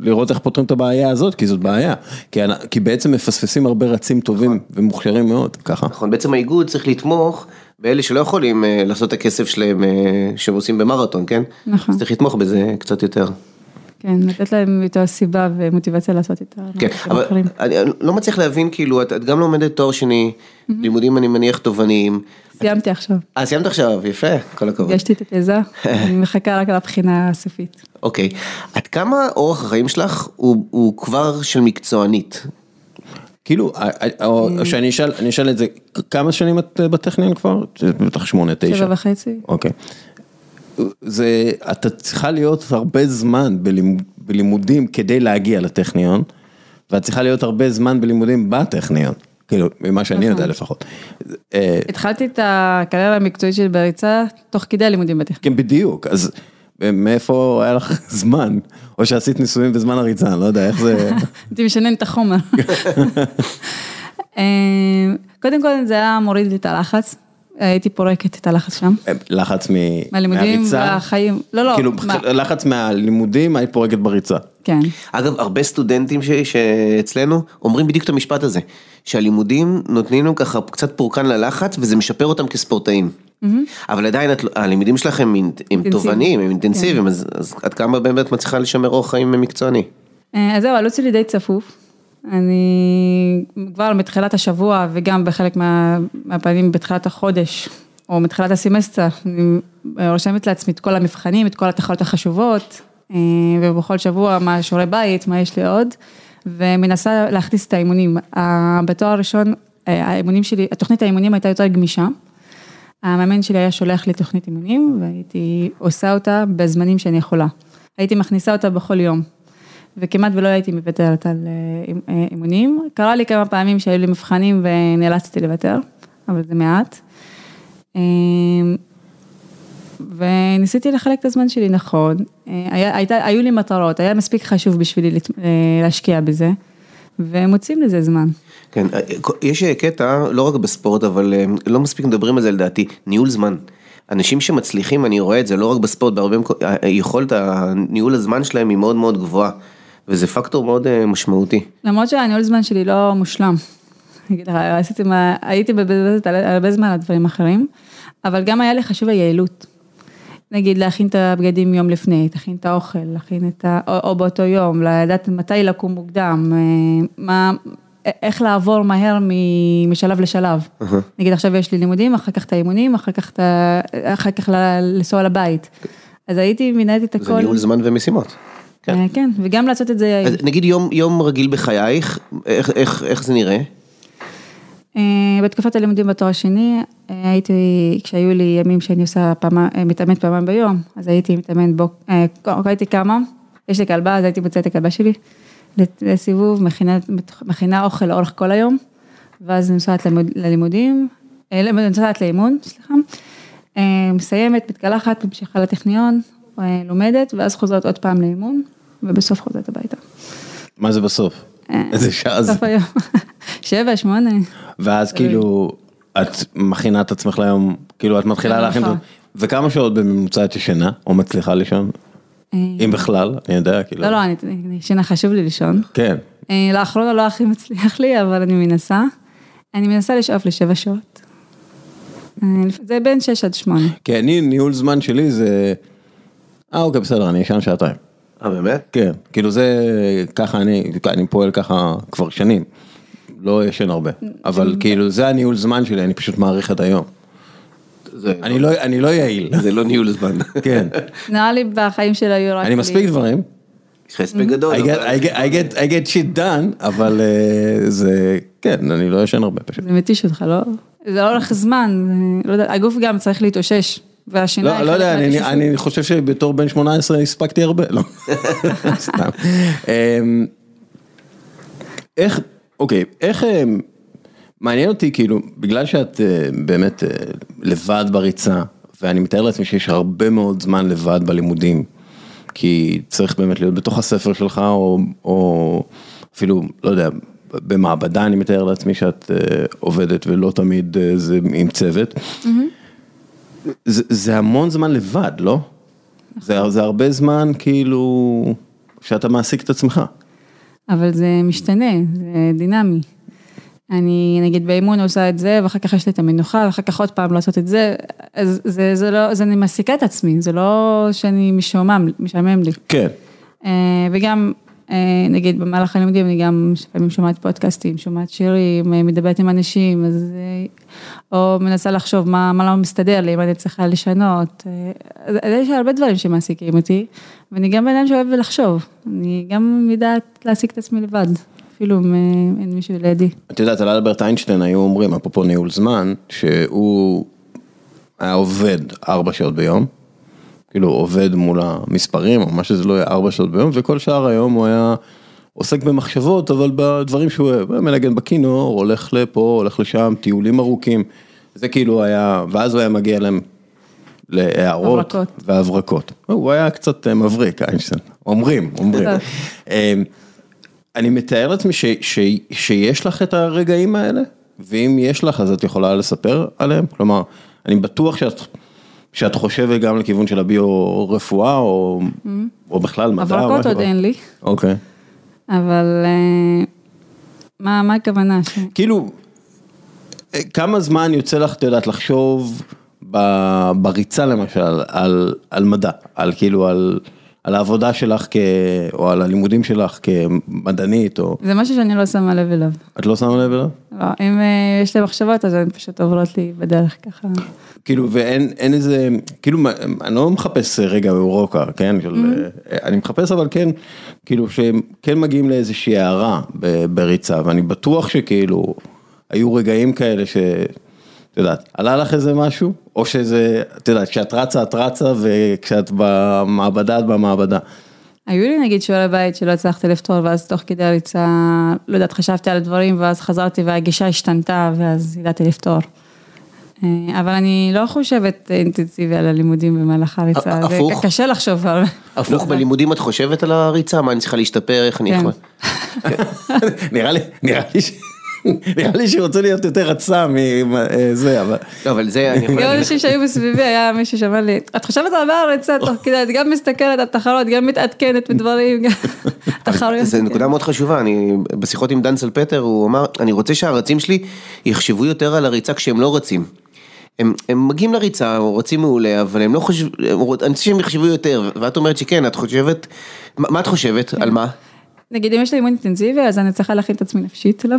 לראות איך פותרים את הבעיה הזאת, כי זאת בעיה. כי, כי בעצם מפספסים הרבה רצים טובים ומוכשרים מאוד, ככה. נכון, בעצם האיגוד צריך לתמוך באלה שלא יכולים אה, לעשות את הכסף שלהם אה, שהם עושים במרתון, כן? נכון. אז צריך לתמוך בזה קצת יותר. כן, לתת להם יותר סיבה ומוטיבציה לעשות את כן, המעשים אבל האחרים. אני אני לא מצליח להבין, כאילו, את את גם לומדת תואר שני, לימודים אני מניח תובעניים. סיימתי עכשיו, אה, סיימת עכשיו, יפה, כל הכבוד. הגשתי את התזה, אני מחכה רק לבחינה הסופית. אוקיי, עד כמה אורח החיים שלך הוא הוא כבר של מקצוענית? כאילו, אה, אה, או שאני אשאל, אני אשאל את זה, כמה שנים את אה, בטכניון כבר? בטח שמונה, תשע. שבע וחצי. אוקיי. זה, אתה צריכה להיות הרבה זמן בלימ, בלימודים כדי להגיע לטכניון, ואת צריכה להיות הרבה זמן בלימודים בטכניון, כאילו, ממה שאני יודע לפחות. אה, התחלתי את הקריירה המקצועית שלי בריצה תוך כדי הלימודים בטכניון. כן, בדיוק, אז מאיפה היה לך זמן? או שעשית ניסויים בזמן הריצה, אני לא יודע איך זה... הייתי משנן את החומר. אה, קודם כל זה היה מוריד לי את הלחץ, הייתי פורקת את הלחץ שם. לחץ מ... מהלימודים מהריצה? והחיים, לא לא, כאילו, מה- לחץ מהלימודים, היית פורקת בריצה. כן, אגב, הרבה סטודנטים ש- שאצלנו אומרים בדיוק את המשפט הזה, שהלימודים נותנים לנו ככה קצת פורקן ללחץ וזה משפר אותם כספורטאים. אבל עדיין את לא- הלימודים שלכם הם. תובעניים, הם אינטנסיביים, אז אז עד כמה באמת מצליחה לשמר אורח חיים מקצועני? אה, אז זהו, הלו"ז שלי די צפוף. אני כבר מתחילת השבוע וגם בחלק מה, מהפעמים בתחילת החודש, או מתחילת הסמסטר, אני רושמת לעצמי את כל המבחנים, את כל התחלות החשובות, אה, ובכל שבוע מה שיעורי בית, מה יש לי עוד, ומנסה להכניס את האימונים. בתואר הראשון, אה, האימונים שלי, התוכנית האימונים הייתה יותר גמישה. המאמן שלי היה שולח לי תוכנית אימונים והייתי עושה אותה בזמנים שאני יכולה. הייתי מכניסה אותה בכל יום. וכמעט ולא הייתי מוותרת על אה, אה, אימונים. קרה לי כמה פעמים שהיו לי מבחנים ונאלצתי לוותר, אבל זה מעט. אה, וניסיתי לחלק את הזמן שלי נכון. אה, היה, הייתה, היו לי מטרות, היה מספיק חשוב בשבילי להשקיע בזה, ומוצאים לזה זמן. כן, יש קטע, לא רק בספורט, אבל לא מספיק מדברים על זה לדעתי, ניהול זמן. אנשים שמצליחים, אני רואה את זה לא רק בספורט, בהרבה מקומות, יכולת הניהול הזמן שלהם היא מאוד מאוד גבוהה, וזה פקטור מאוד אה, משמעותי. למרות שהניהול זמן שלי לא מושלם. אגיד לך, הייתי מבזבזת הרבה זמן על דברים אחרים, אבל גם היה לי חשוב היעילות. נגיד להכין את הבגדים יום לפני, תכין את האוכל, להכין את ה... או, או באותו יום, לדעת מתי לקום מוקדם, אה, מה, איך לעבור מהר משלב לשלב. נגיד עכשיו יש לי לימודים, אחר כך את האימונים, אחר כך, את ה... אחר כך לנסוע לבית. אז הייתי מנהלת את זה הכל. ניהול זמן ומשימות. כן. אה, כן, וגם לעשות את זה יעיל. אז נגיד יום, יום רגיל בחייך, איך, איך, איך זה נראה? אה, בתקופת הלימודים בתואר השני, אה, הייתי, כשהיו לי ימים שאני עושה פעמה, מתאמנת פעמיים ביום, אז הייתי מתאמנת בו, הייתי קמה, יש לי כלבה, אז הייתי מוצאת את הכלבה שלי לסיבוב, מכינה, מכינה אוכל לאורך כל היום, ואז נוסעת ללימוד- ללימודים, נוסעת לאימון, סליחה, מסיימת, מתקלחת, ממשיכה לטכניון, לומדת, ואז חוזרת עוד פעם לאימון, ובסוף חוזרת הביתה. מה זה בסוף? אה, איזה שעה זה? סוף היום, שבע, שמונה. ואז כאילו, את מכינה את עצמך ליום, כאילו את מתחילה כן, להכין, נכון. וכמה שעות בממוצע את ישנה, או מצליחה לישון? אם בכלל, אני יודע, כאילו. לא, לא, אני ישנה, חשוב לי לישון. כן. אה, לאחרונה לא הכי מצליח לי, אבל אני מנסה. אני מנסה לשאוף לשבע שעות. אה, זה בין שש עד שמונה. כי אני, ניהול זמן שלי זה... אה, אוקיי, בסדר, אני אשן שעתיים. אה, באמת? כן, כאילו זה, ככה אני, אני פועל ככה כבר שנים. לא ישן הרבה, אבל כאילו זה הניהול זמן שלי, אני פשוט מעריך את היום. אני לא, אני לא יעיל. זה לא ניהול זמן. כן. נראה לי בחיים שלי היו רק... אני מספיק דברים. יש לך הספק גדול. I get, אבל- I get, I get, I get shit done, אבל אה, זה, כן, אני לא ישן הרבה פשוט. זה מתיש אותך, לא? זה לאורך זמן, זה- לא הגוף גם צריך להתאושש. והשינה לא, לא יודע, אני. אני חושב שבתור בן 18 הספקתי הרבה, לא, סתם. אמ, איך, אוקיי, איך, אמ, מעניין אותי כאילו, בגלל שאת אה, באמת אה, לבד בריצה, ואני מתאר לעצמי שיש הרבה מאוד זמן לבד בלימודים, כי צריך באמת להיות בתוך הספר שלך, או, או אפילו, לא יודע, במעבדה אני מתאר לעצמי שאת אה, עובדת ולא תמיד זה עם צוות. זה, זה המון זמן לבד, לא? זה, זה הרבה זמן כאילו שאתה מעסיק את עצמך. אבל זה משתנה, זה דינמי. אני נגיד באימון עושה את זה, ואחר כך יש לי את המנוחה, ואחר כך עוד פעם לעשות את זה, אז זה, זה לא, אז אני מעסיקה את עצמי, זה לא שאני משועמם, משעמם לי. כן. אה, וגם, נגיד במהלך הלימודים אני גם לפעמים שומעת פודקאסטים, שומעת שירים, אה, מדברת עם אנשים, אז, אה, או מנסה לחשוב מה, מה לא מסתדר לי, מה אני צריכה לשנות. אה, אז יש הרבה דברים שמעסיקים אותי, ואני גם בן אדם שאוהב לחשוב, אני גם יודעת להעסיק את עצמי לבד, אפילו אם אה, אין מישהו לידי. את יודעת, על אלברט איינשטיין היו אומרים, אפרופו ניהול זמן, שהוא היה עובד ארבע שעות ביום, כאילו עובד מול המספרים, או מה שזה לא יהיה, ארבע שעות ביום, וכל שאר היום הוא היה עוסק במחשבות, אבל בדברים שהוא אוהב, מנגן בכינור, הולך לפה, הולך לשם, טיולים ארוכים, זה כאילו היה, ואז הוא היה מגיע להם להערות הברקות. והברקות. הוא היה קצת אה, מבריק, איינשטיין, אומרים, אומרים. אה, אני מתאר לעצמי ש, ש, שיש לך את הרגעים האלה, ואם יש לך אז את יכולה לספר עליהם, כלומר, אני בטוח שאת, שאת חושבת גם לכיוון של הביו-רפואה, או, או בכלל מדע. הברקות. עוד אין לי, אוקיי. אבל אה, מה, מה הכוונה? ש- כאילו, אה, כמה זמן יוצא לך, את יודעת, לחשוב ב- בריצה למשל, על, על מדע, על כאילו, על, על העבודה שלך, כ, או על הלימודים שלך כמדענית, או... זה משהו שאני לא שמה לב אליו. את לא שמה לב אליו? לא, אם אה, יש לי מחשבות אז הן פשוט עוברות לי בדרך ככה. כאילו ואין אין איזה כאילו אני לא מחפש רגע אורוקה כן של, אה, אני מחפש אבל כן כאילו שהם כן מגיעים לאיזושהי הערה בריצה ואני בטוח שכאילו היו רגעים כאלה ש... את יודעת, עלה לך איזה משהו? או שזה, את יודעת, כשאת רצה את רצה וכשאת במעבדה את במעבדה. היו לי נגיד שיעורי בית שלא הצלחתי לפתור ואז תוך כדי הריצה, לא יודעת, חשבתי על הדברים ואז חזרתי והגישה השתנתה ואז ידעתי לפתור. אה, אבל אני לא חושבת אינטנסיבי על הלימודים במהלך הריצה, ה- זה? קשה לחשוב על... הפוך בלימודים את חושבת על הריצה? מה אני צריכה להשתפר? איך אני כן. יכול? נראה לי, נראה לי, ש- נראה לי שרוצה להיות יותר רצה מזה, אבל... לא, אבל זה. גם אנשים שהיו מסביבי, היה מישהו שאמר לי, את חושבת על כדי, את גם מסתכלת על תחרות, גם מתעדכנת בדברים, גם תחרויות. זו נקודה מאוד חשובה, אני בשיחות עם דן סלפטר, הוא אמר, אני רוצה שהרצים שלי יחשבו יותר על הריצה כשהם לא רצים. הם, הם מגיעים לריצה, או רצים מעולה, אבל הם לא חושבים, הם אני רוצה שהם יחשבו יותר, ואת אומרת שכן, את חושבת, מה, מה את חושבת? על מה? נגיד אם יש לי אימון אינטנסיבי, אז אני צריכה להכין את עצמי נפשית אליו.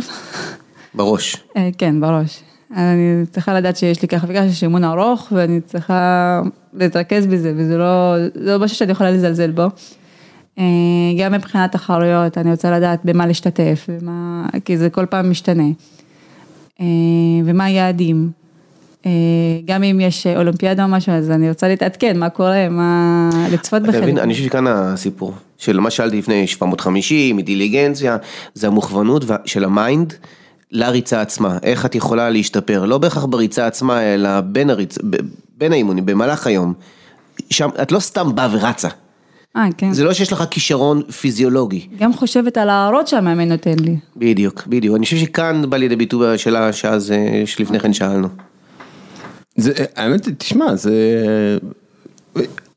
בראש. אה, כן, בראש. אני צריכה לדעת שיש לי ככה וככה, שיש אימון ארוך, ואני צריכה להתרכז בזה, וזה לא, זה לא משהו שאני יכולה לזלזל בו. אה, גם מבחינת תחרויות, אני רוצה לדעת במה להשתתף, ומה, כי זה כל פעם משתנה. אה, ומה היעדים. גם אם יש אולימפיאדה או משהו, אז אני רוצה להתעדכן, מה קורה, מה... לצפות אתה בחלק. מבין, אני חושב שכאן הסיפור, של מה שאלתי לפני 750, אינטליגנציה, זה המוכוונות של ה mind לריצה עצמה, איך את יכולה להשתפר, לא בהכרח בריצה עצמה, אלא בין הריצ... בין האימונים, במהלך היום, שם, את לא סתם באה ורצה, אה, כן. זה לא שיש לך כישרון פיזיולוגי, גם חושבת על ההערות שהמאמן נותן לי. בדיוק, בדיוק, אני חושב שכאן בא לידי ביטוי השאלה שאז, אה, שלפני כן שאלנו. זה, האמת, היא, תשמע, זה,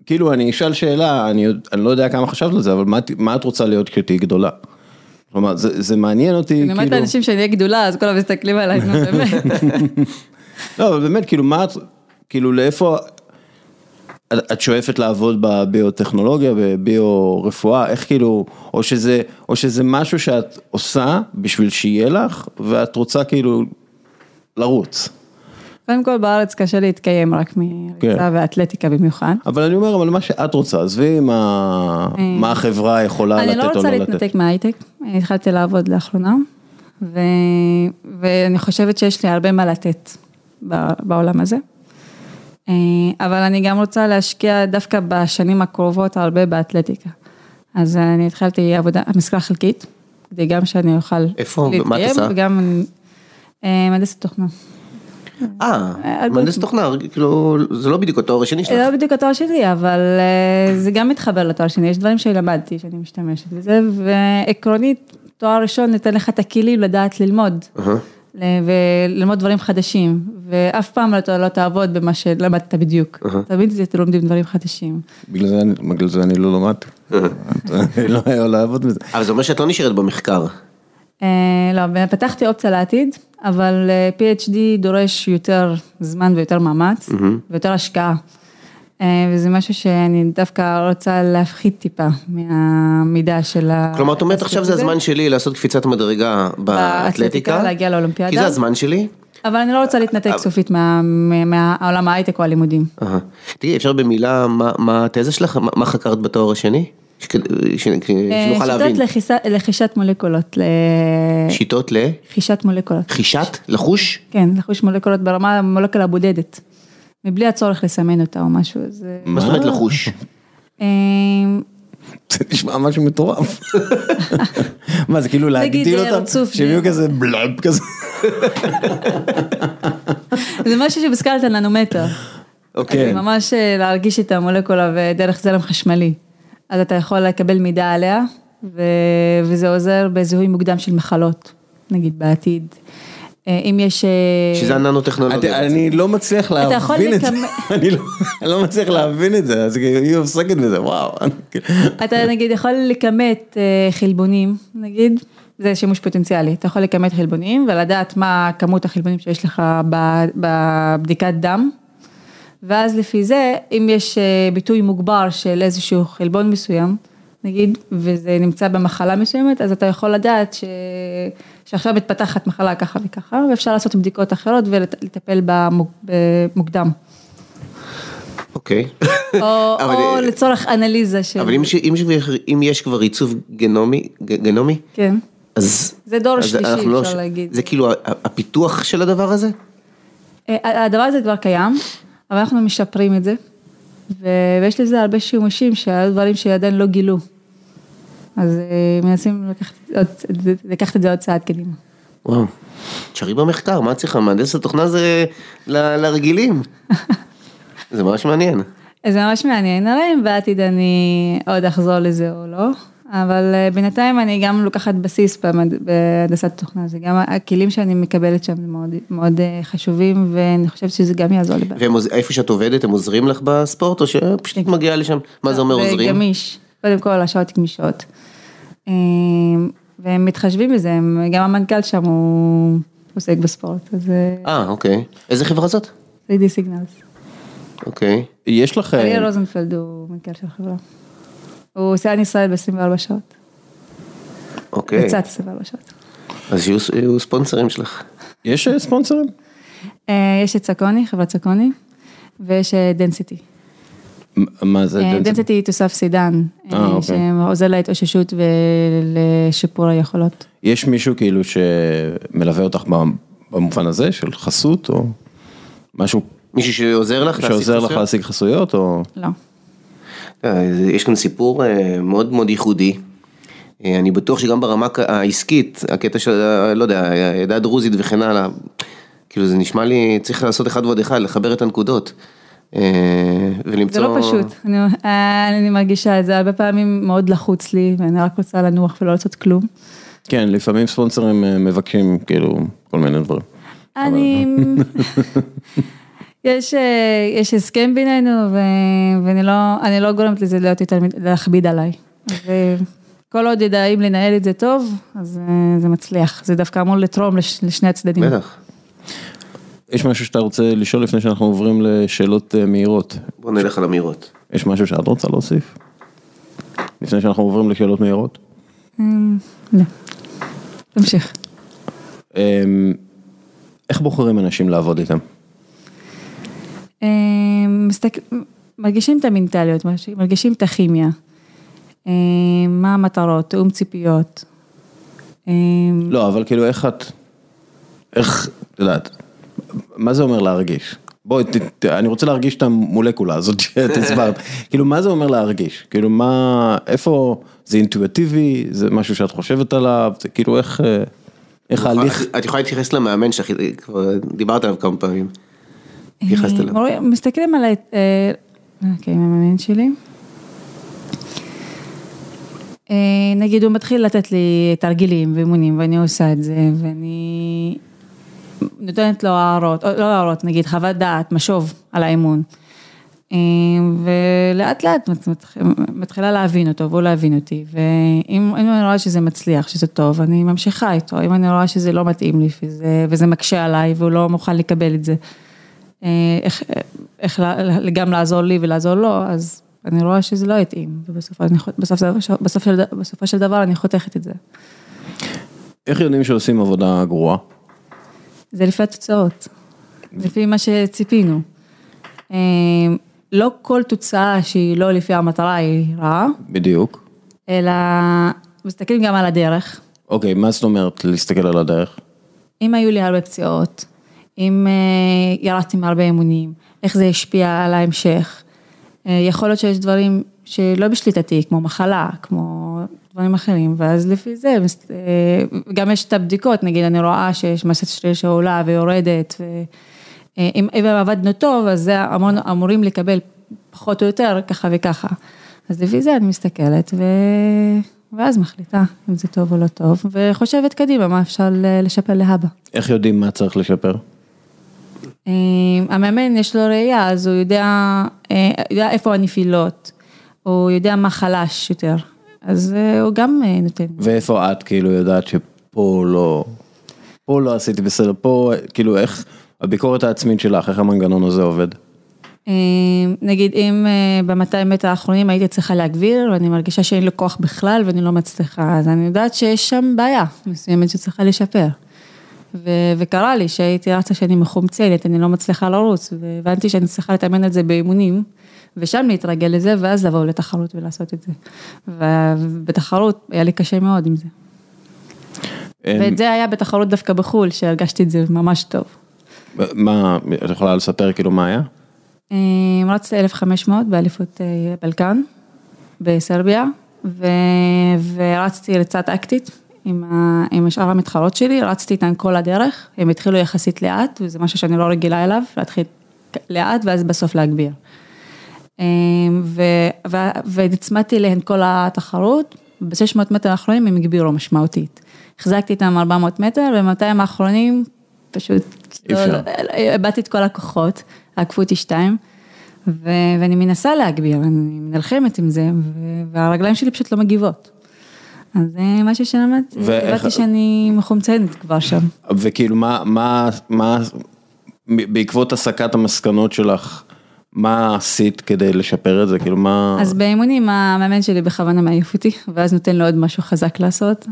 כאילו אני אשאל שאלה, אני, אני לא יודע כמה חשבת על זה, אבל מה, מה את רוצה להיות כשתהיי גדולה? כלומר, זה, זה מעניין אותי, כאילו... אני אומרת לאנשים שאני אהיה גדולה, אז כולם מסתכלים עליי, נו באמת. לא, אבל באמת, כאילו, מה את, כאילו, לאיפה, את שואפת לעבוד בביוטכנולוגיה, בביו-רפואה, איך כאילו, או שזה, או שזה משהו שאת עושה בשביל שיהיה לך, ואת רוצה כאילו לרוץ. קודם כל בארץ קשה להתקיים רק מריצה כן. ואתלטיקה במיוחד. אבל אני אומר, אבל מה שאת רוצה, עזבי מה, אה, מה החברה יכולה לתת או לא לתת. אני לא רוצה להתנתק מההייטק, התחלתי לעבוד לאחרונה, ו... ואני חושבת שיש לי הרבה מה לתת בעולם הזה. אה, אבל אני גם רוצה להשקיע דווקא בשנים הקרובות הרבה באתלטיקה. אז אני התחלתי עבודה, משרה חלקית, כדי גם שאני אוכל איפה? להתקיים. איפה? מה את עושה? וגם אה, מהנדסת תוכנה. אה, אה מהנדס תוכנה, כאילו, זה לא בדיוק התואר השני שלך. זה לא בדיוק התואר שלי, אבל אה, זה גם מתחבר לתואר שני, יש דברים שלמדתי, שאני משתמשת בזה, ועקרונית, תואר ראשון נותן לך את הכלים לדעת ללמוד. וללמוד דברים חדשים, ואף פעם לא, לא תעבוד במה שלמדת בדיוק, תמיד אתם לומדים דברים חדשים. בגלל זה אני לא למדתי, אני לא יכול לעבוד בזה. אבל זה אומר שאת לא נשארת במחקר. לא, פתחתי אופציה לעתיד. אבל אה, PhD דורש יותר זמן ויותר מאמץ, mm-hmm. ויותר השקעה. אה, וזה משהו שאני דווקא רוצה להפחית טיפה מהמידה של ה... כלומר, את אומרת עכשיו זה הזמן שלי לעשות קפיצת מדרגה באתלטיקה, להגיע לאולימפיאדה. כי זה הזמן שלי. אבל אני לא רוצה להתנתק סופית מהעולם ההייטק או הלימודים. תראי, אפשר במילה, מה התזה שלך? מה חקרת בתואר השני? שנוכל להבין. שיטות לחישת מולקולות. שיטות ל? חישת מולקולות. חישת? לחוש? כן, לחוש מולקולות ברמה מולקולה בודדת. מבלי הצורך לסמן אותה או משהו. מה זאת אומרת לחוש? זה נשמע משהו מטורף. מה זה כאילו להגדיל אותם? שהם יהיו כזה בלאב כזה. זה משהו שבסקלת ננומטר. אוקיי. ממש להרגיש את המולקולה ודרך זרם חשמלי. אז אתה יכול לקבל מידע עליה, ו... וזה עוזר בזיהוי מוקדם של מחלות, נגיד בעתיד. אה, אם יש... אה, שזה הננו-טכנולוגיה. אני לא מצליח להבין את זה, אני לא מצליח להבין את זה, אז היא עוסקת בזה, וואו. אתה נגיד יכול לכמת אה, חלבונים, נגיד, זה שימוש פוטנציאלי, אתה יכול לכמת חלבונים ולדעת מה כמות החלבונים שיש לך בבדיקת דם, ואז לפי זה, אם יש אה, ביטוי מוגבר של איזשהו חלבון מסוים, נגיד, וזה נמצא במחלה מסוימת, אז אתה יכול לדעת ש... שעכשיו מתפתחת מחלה ככה וככה, ואפשר לעשות בדיקות אחרות ולטפל במוקדם. אוקיי. או, או לצורך אנליזה של... אבל אם, אם, אם יש כבר עיצוב גנומי, גנומי, כן. אז... זה דור אז שלישי, לא אפשר לא, להגיד. זה כאילו הפיתוח של הדבר הזה? אה, הדבר הזה כבר קיים. אבל אנחנו משפרים את זה, ויש לזה הרבה שימושים שהיו דברים שעדיין לא גילו. אז אה, מנסים לקחת, לקחת את זה עוד צעד קדימה. וואו, תשארי במחקר, מה את צריכה? מהנדס התוכנה זה ל, לרגילים. זה ממש מעניין. זה ממש מעניין, נראה אם בעתיד אני עוד אחזור לזה או לא. אבל אה, בינתיים אני גם לוקחת בסיס בהנדסת תוכנה, זה גם הכלים שאני מקבלת שם מאוד, מאוד אה, חשובים ואני חושבת שזה גם יעזור לי. ואיפה שאת עובדת הם עוזרים לך בספורט או שפשוט מגיעה לשם, מה זה אומר עוזרים? זה גמיש, קודם כל השעות גמישות. אה, והם מתחשבים בזה, גם המנכ"ל שם הוא עוסק בספורט, אז... אה, אוקיי. איזה חברה זאת? 3D Signals. אוקיי. יש לך... אריאל רוזנפלד הוא מנכ"ל של החברה. הוא עושה על ישראל ב-24 שעות. אוקיי. קצת 24 שעות. אז יהיו ספונסרים שלך. יש אה, ספונסרים? אה, יש את Saucony, חברת Saucony, ויש Density. אה, מה זה Density? Density תוסף סידן, אוקיי. שעוזר להתאוששות ולשיפור היכולות. יש מישהו כאילו שמלווה אותך במובן הזה של חסות או משהו? מישהו שעוזר לך להשיג חסויות? שעוזר לך להשיג חסויות או? לא. אה, יש כאן סיפור אה, מאוד מאוד ייחודי. אה, אני בטוח שגם ברמה העסקית, הקטע של, לא יודע, העדה הדרוזית וכן הלאה, כאילו זה נשמע לי, צריך לעשות אחד ועוד אחד, לחבר את הנקודות. ולמצוא... זה לא פשוט, אני, אני מרגישה את זה, הרבה פעמים מאוד לחוץ לי, ואני רק רוצה לנוח ולא לעשות כלום. כן, לפעמים ספונסרים מבקשים כאילו כל מיני דברים. אני... יש, אה, יש הסכם בינינו, ו, ואני לא, לא גורמת לזה להיות יותר, להכביד עליי. וכל עוד ידעים לנהל את זה טוב, אז אה, זה מצליח. זה דווקא אמור לתרום לש, לשני הצדדים. בטח. יש משהו שאתה רוצה לשאול לפני שאנחנו עוברים לשאלות אה, מהירות? בוא נלך על המהירות. יש משהו שאת רוצה להוסיף? לפני שאנחנו עוברים לשאלות מהירות? אמ, לא. תמשיך. אמ, איך בוחרים אנשים לעבוד איתם? אמ, מרגישים את המנטליות, מרגישים את הכימיה. מה המטרות, תאום ציפיות. לא, אבל כאילו איך את, איך, את יודעת, מה זה אומר להרגיש? בואי, אני רוצה להרגיש את המולקולה הזאת שאת הסברת, כאילו מה זה אומר להרגיש? כאילו מה, איפה, זה אינטואטיבי, זה משהו שאת חושבת עליו, זה כאילו איך, אה, איך ההליך... את יכולה להתייחס למאמן שכבר דיברת עליו כמה פעמים. התייחסת אליו. מסתכלים על, אה, אוקיי, המאמן שלי. אה, נגיד הוא מתחיל לתת לי תרגילים ואימונים ואני עושה את זה ואני נותנת לו הערות, לא הערות, נגיד חוות דעת, משוב על האימון. אה, ולאט לאט מתחילה להבין אותו והוא להבין אותי, ואם אני רואה שזה מצליח, שזה טוב, אני ממשיכה איתו, אם אני רואה שזה לא מתאים לי וזה, וזה מקשה עליי והוא לא מוכן לקבל את זה, אה, איך, איך גם לעזור לי ולעזור לו, אז אני רואה שזה לא יתאים, ובסופו של דבר אני חותכת את זה. איך יודעים שעושים עבודה גרועה? זה לפי התוצאות, לפי מה שציפינו. אה, לא כל תוצאה שהיא לא לפי המטרה היא רעה. בדיוק. אלא מסתכלים גם על הדרך. אוקיי, מה זאת אומרת להסתכל על הדרך? אם היו לי הרבה פציעות, אם אה, ירדתי מהרבה אמונים, איך זה השפיע על ההמשך. אה, יכול להיות שיש דברים שלא בשליטתי, כמו מחלה, כמו דברים אחרים, ואז לפי זה, אה, גם יש את הבדיקות, נגיד אני רואה שיש מסת שריר שעולה ויורדת, ואם עבדנו טוב, אז זה המון אמורים לקבל פחות או יותר ככה וככה. אז לפי זה אני מסתכלת, ו... ואז מחליטה אם זה טוב או לא טוב, וחושבת קדימה מה אפשר לשפר להבא. איך יודעים מה צריך לשפר? המאמן יש לו ראייה, אז הוא יודע, יודע איפה הנפילות, הוא יודע מה חלש יותר. אז אה, הוא גם אה, נותן. ואיפה את כאילו יודעת שפה לא, פה לא עשיתי בסדר, פה כאילו איך, הביקורת העצמית שלך, איך המנגנון הזה עובד? אה, נגיד אם ב-200 מטר האחרונים הייתי צריכה להגביר ואני מרגישה שאין לו כוח בכלל ואני לא מצליחה, אז אני יודעת שיש שם בעיה מסוימת שצריכה לשפר. ו- וקרה לי שהייתי רצה שאני מחומצנת, אני לא מצליחה לרוץ, והבנתי שאני צריכה לתאמן על זה באימונים. ושם להתרגל לזה, ואז לבוא לתחרות ולעשות את זה. ובתחרות היה לי קשה מאוד עם זה. ואת זה היה בתחרות דווקא בחו"ל, שהרגשתי את זה ממש טוב. מה, את יכולה לספר כאילו מה היה? רצתי 1500 באליפות אה, בלקן, בסרביה, ו... ורצתי ריצה טקטית עם, ה... עם שאר המתחרות שלי, רצתי איתן כל הדרך, הם התחילו יחסית לאט, וזה משהו שאני לא רגילה אליו, להתחיל לאט ואז בסוף להגביר. אמ, והצמדתי להן כל התחרות, ב-600 מטר האחרונים הם הגבירו משמעותית. החזקתי איתם 400 מטר, וב-200 האחרונים פשוט, לא, איבדתי את כל הכוחות, עקפו אותי שתיים, ואני מנסה להגביר, אני נלחמת עם זה, והרגליים שלי פשוט לא מגיבות. אז זה משהו שלמדתי, הבנתי שאני מחומצנת כבר שם. וכאילו מה, מה, מה, בעקבות הסקת המסקנות שלך, מה עשית כדי לשפר את זה, כאילו מה... אז באימונים המאמן שלי בכוונה מעיף אותי, ואז נותן לו עוד משהו חזק לעשות,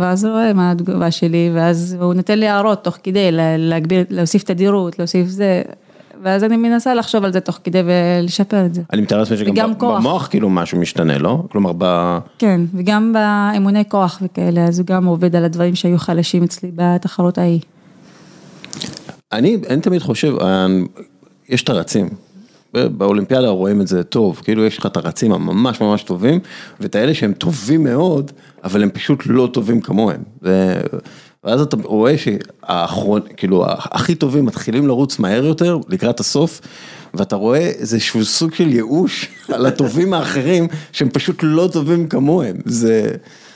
ואז הוא רואה מה התגובה שלי, ואז הוא נותן לי הערות תוך כדי להגביר, להוסיף תדירות, להוסיף זה, ואז אני מנסה לחשוב על זה תוך כדי ולשפר את זה. אני מתאר לעצמי שגם במוח כאילו משהו משתנה, לא? כלומר ב... כן, וגם באימוני כוח וכאלה, אז הוא גם עובד על הדברים שהיו חלשים אצלי בתחרות ההיא. אני, אני תמיד חושב, יש את הרצים. באולימפיאדה רואים את זה טוב, כאילו יש לך את הרצים הממש ממש טובים, ואת האלה שהם טובים מאוד, אבל הם פשוט לא טובים כמוהם. ו... ואז אתה רואה שהאחרון, כאילו הכי טובים מתחילים לרוץ מהר יותר לקראת הסוף, ואתה רואה איזשהו סוג של ייאוש על הטובים האחרים שהם פשוט לא טובים כמוהם. זה,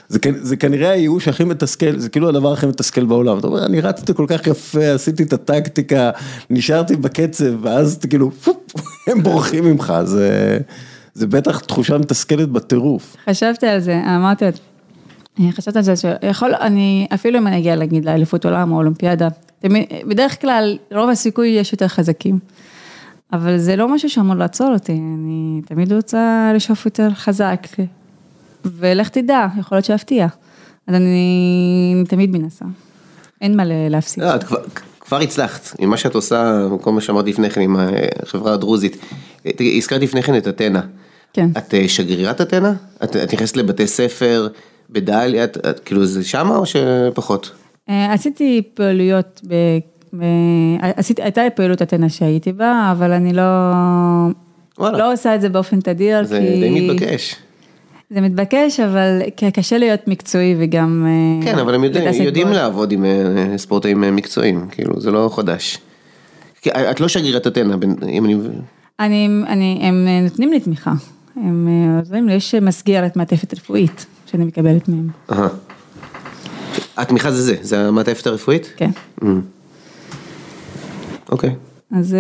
זה, זה כנראה הייאוש הכי מתסכל, זה כאילו הדבר הכי מתסכל בעולם. אתה אומר, אני רצתי כל כך יפה, עשיתי את הטקטיקה, נשארתי בקצב, ואז כאילו, פופ, הם בורחים ממך, זה, זה בטח תחושה מתסכלת בטירוף. חשבתי על זה, אמרתי, חשבתי על זה שיכול, אני, אפילו אם אני אגיע להגיד לאליפות עולם או אולימפיאדה, בדרך כלל רוב הסיכוי יש יותר חזקים. אבל זה לא משהו שאמור לעצור אותי, אני תמיד רוצה לשאוף יותר חזק. ולך תדע, יכול להיות שאפתיע. אז אני תמיד מנסה. אין מה להפסיד. לא, את כבר, כבר הצלחת, עם מה שאת עושה, כל מה שאמרת לפני כן עם החברה הדרוזית. הזכרת לפני כן את אתנה. כן. את אה, שגרירת אתנה? את, את נכנסת לבתי ספר בדליה, את, את, כאילו זה שמה או שפחות? אה, עשיתי פעילויות עשיתי, הייתה לי פעילות אתנה שהייתי בה, אבל אני לא, וואלה. לא עושה את זה באופן תדיר. זה כי... די מתבקש. זה מתבקש, אבל קשה להיות מקצועי וגם... אה, כן, אבל הם יודע, יודעים בו. לעבוד עם אה, ספורטאים מקצועיים, כאילו, זה לא חדש. את לא שגרירת אתנה, אם אני... אני, אני, הם נותנים לי תמיכה, הם עוזרים לי, יש מסגרת מעטפת רפואית שאני מקבלת מהם. התמיכה זה זה, זה המעטפת הרפואית? כן. Mm. אוקיי. אז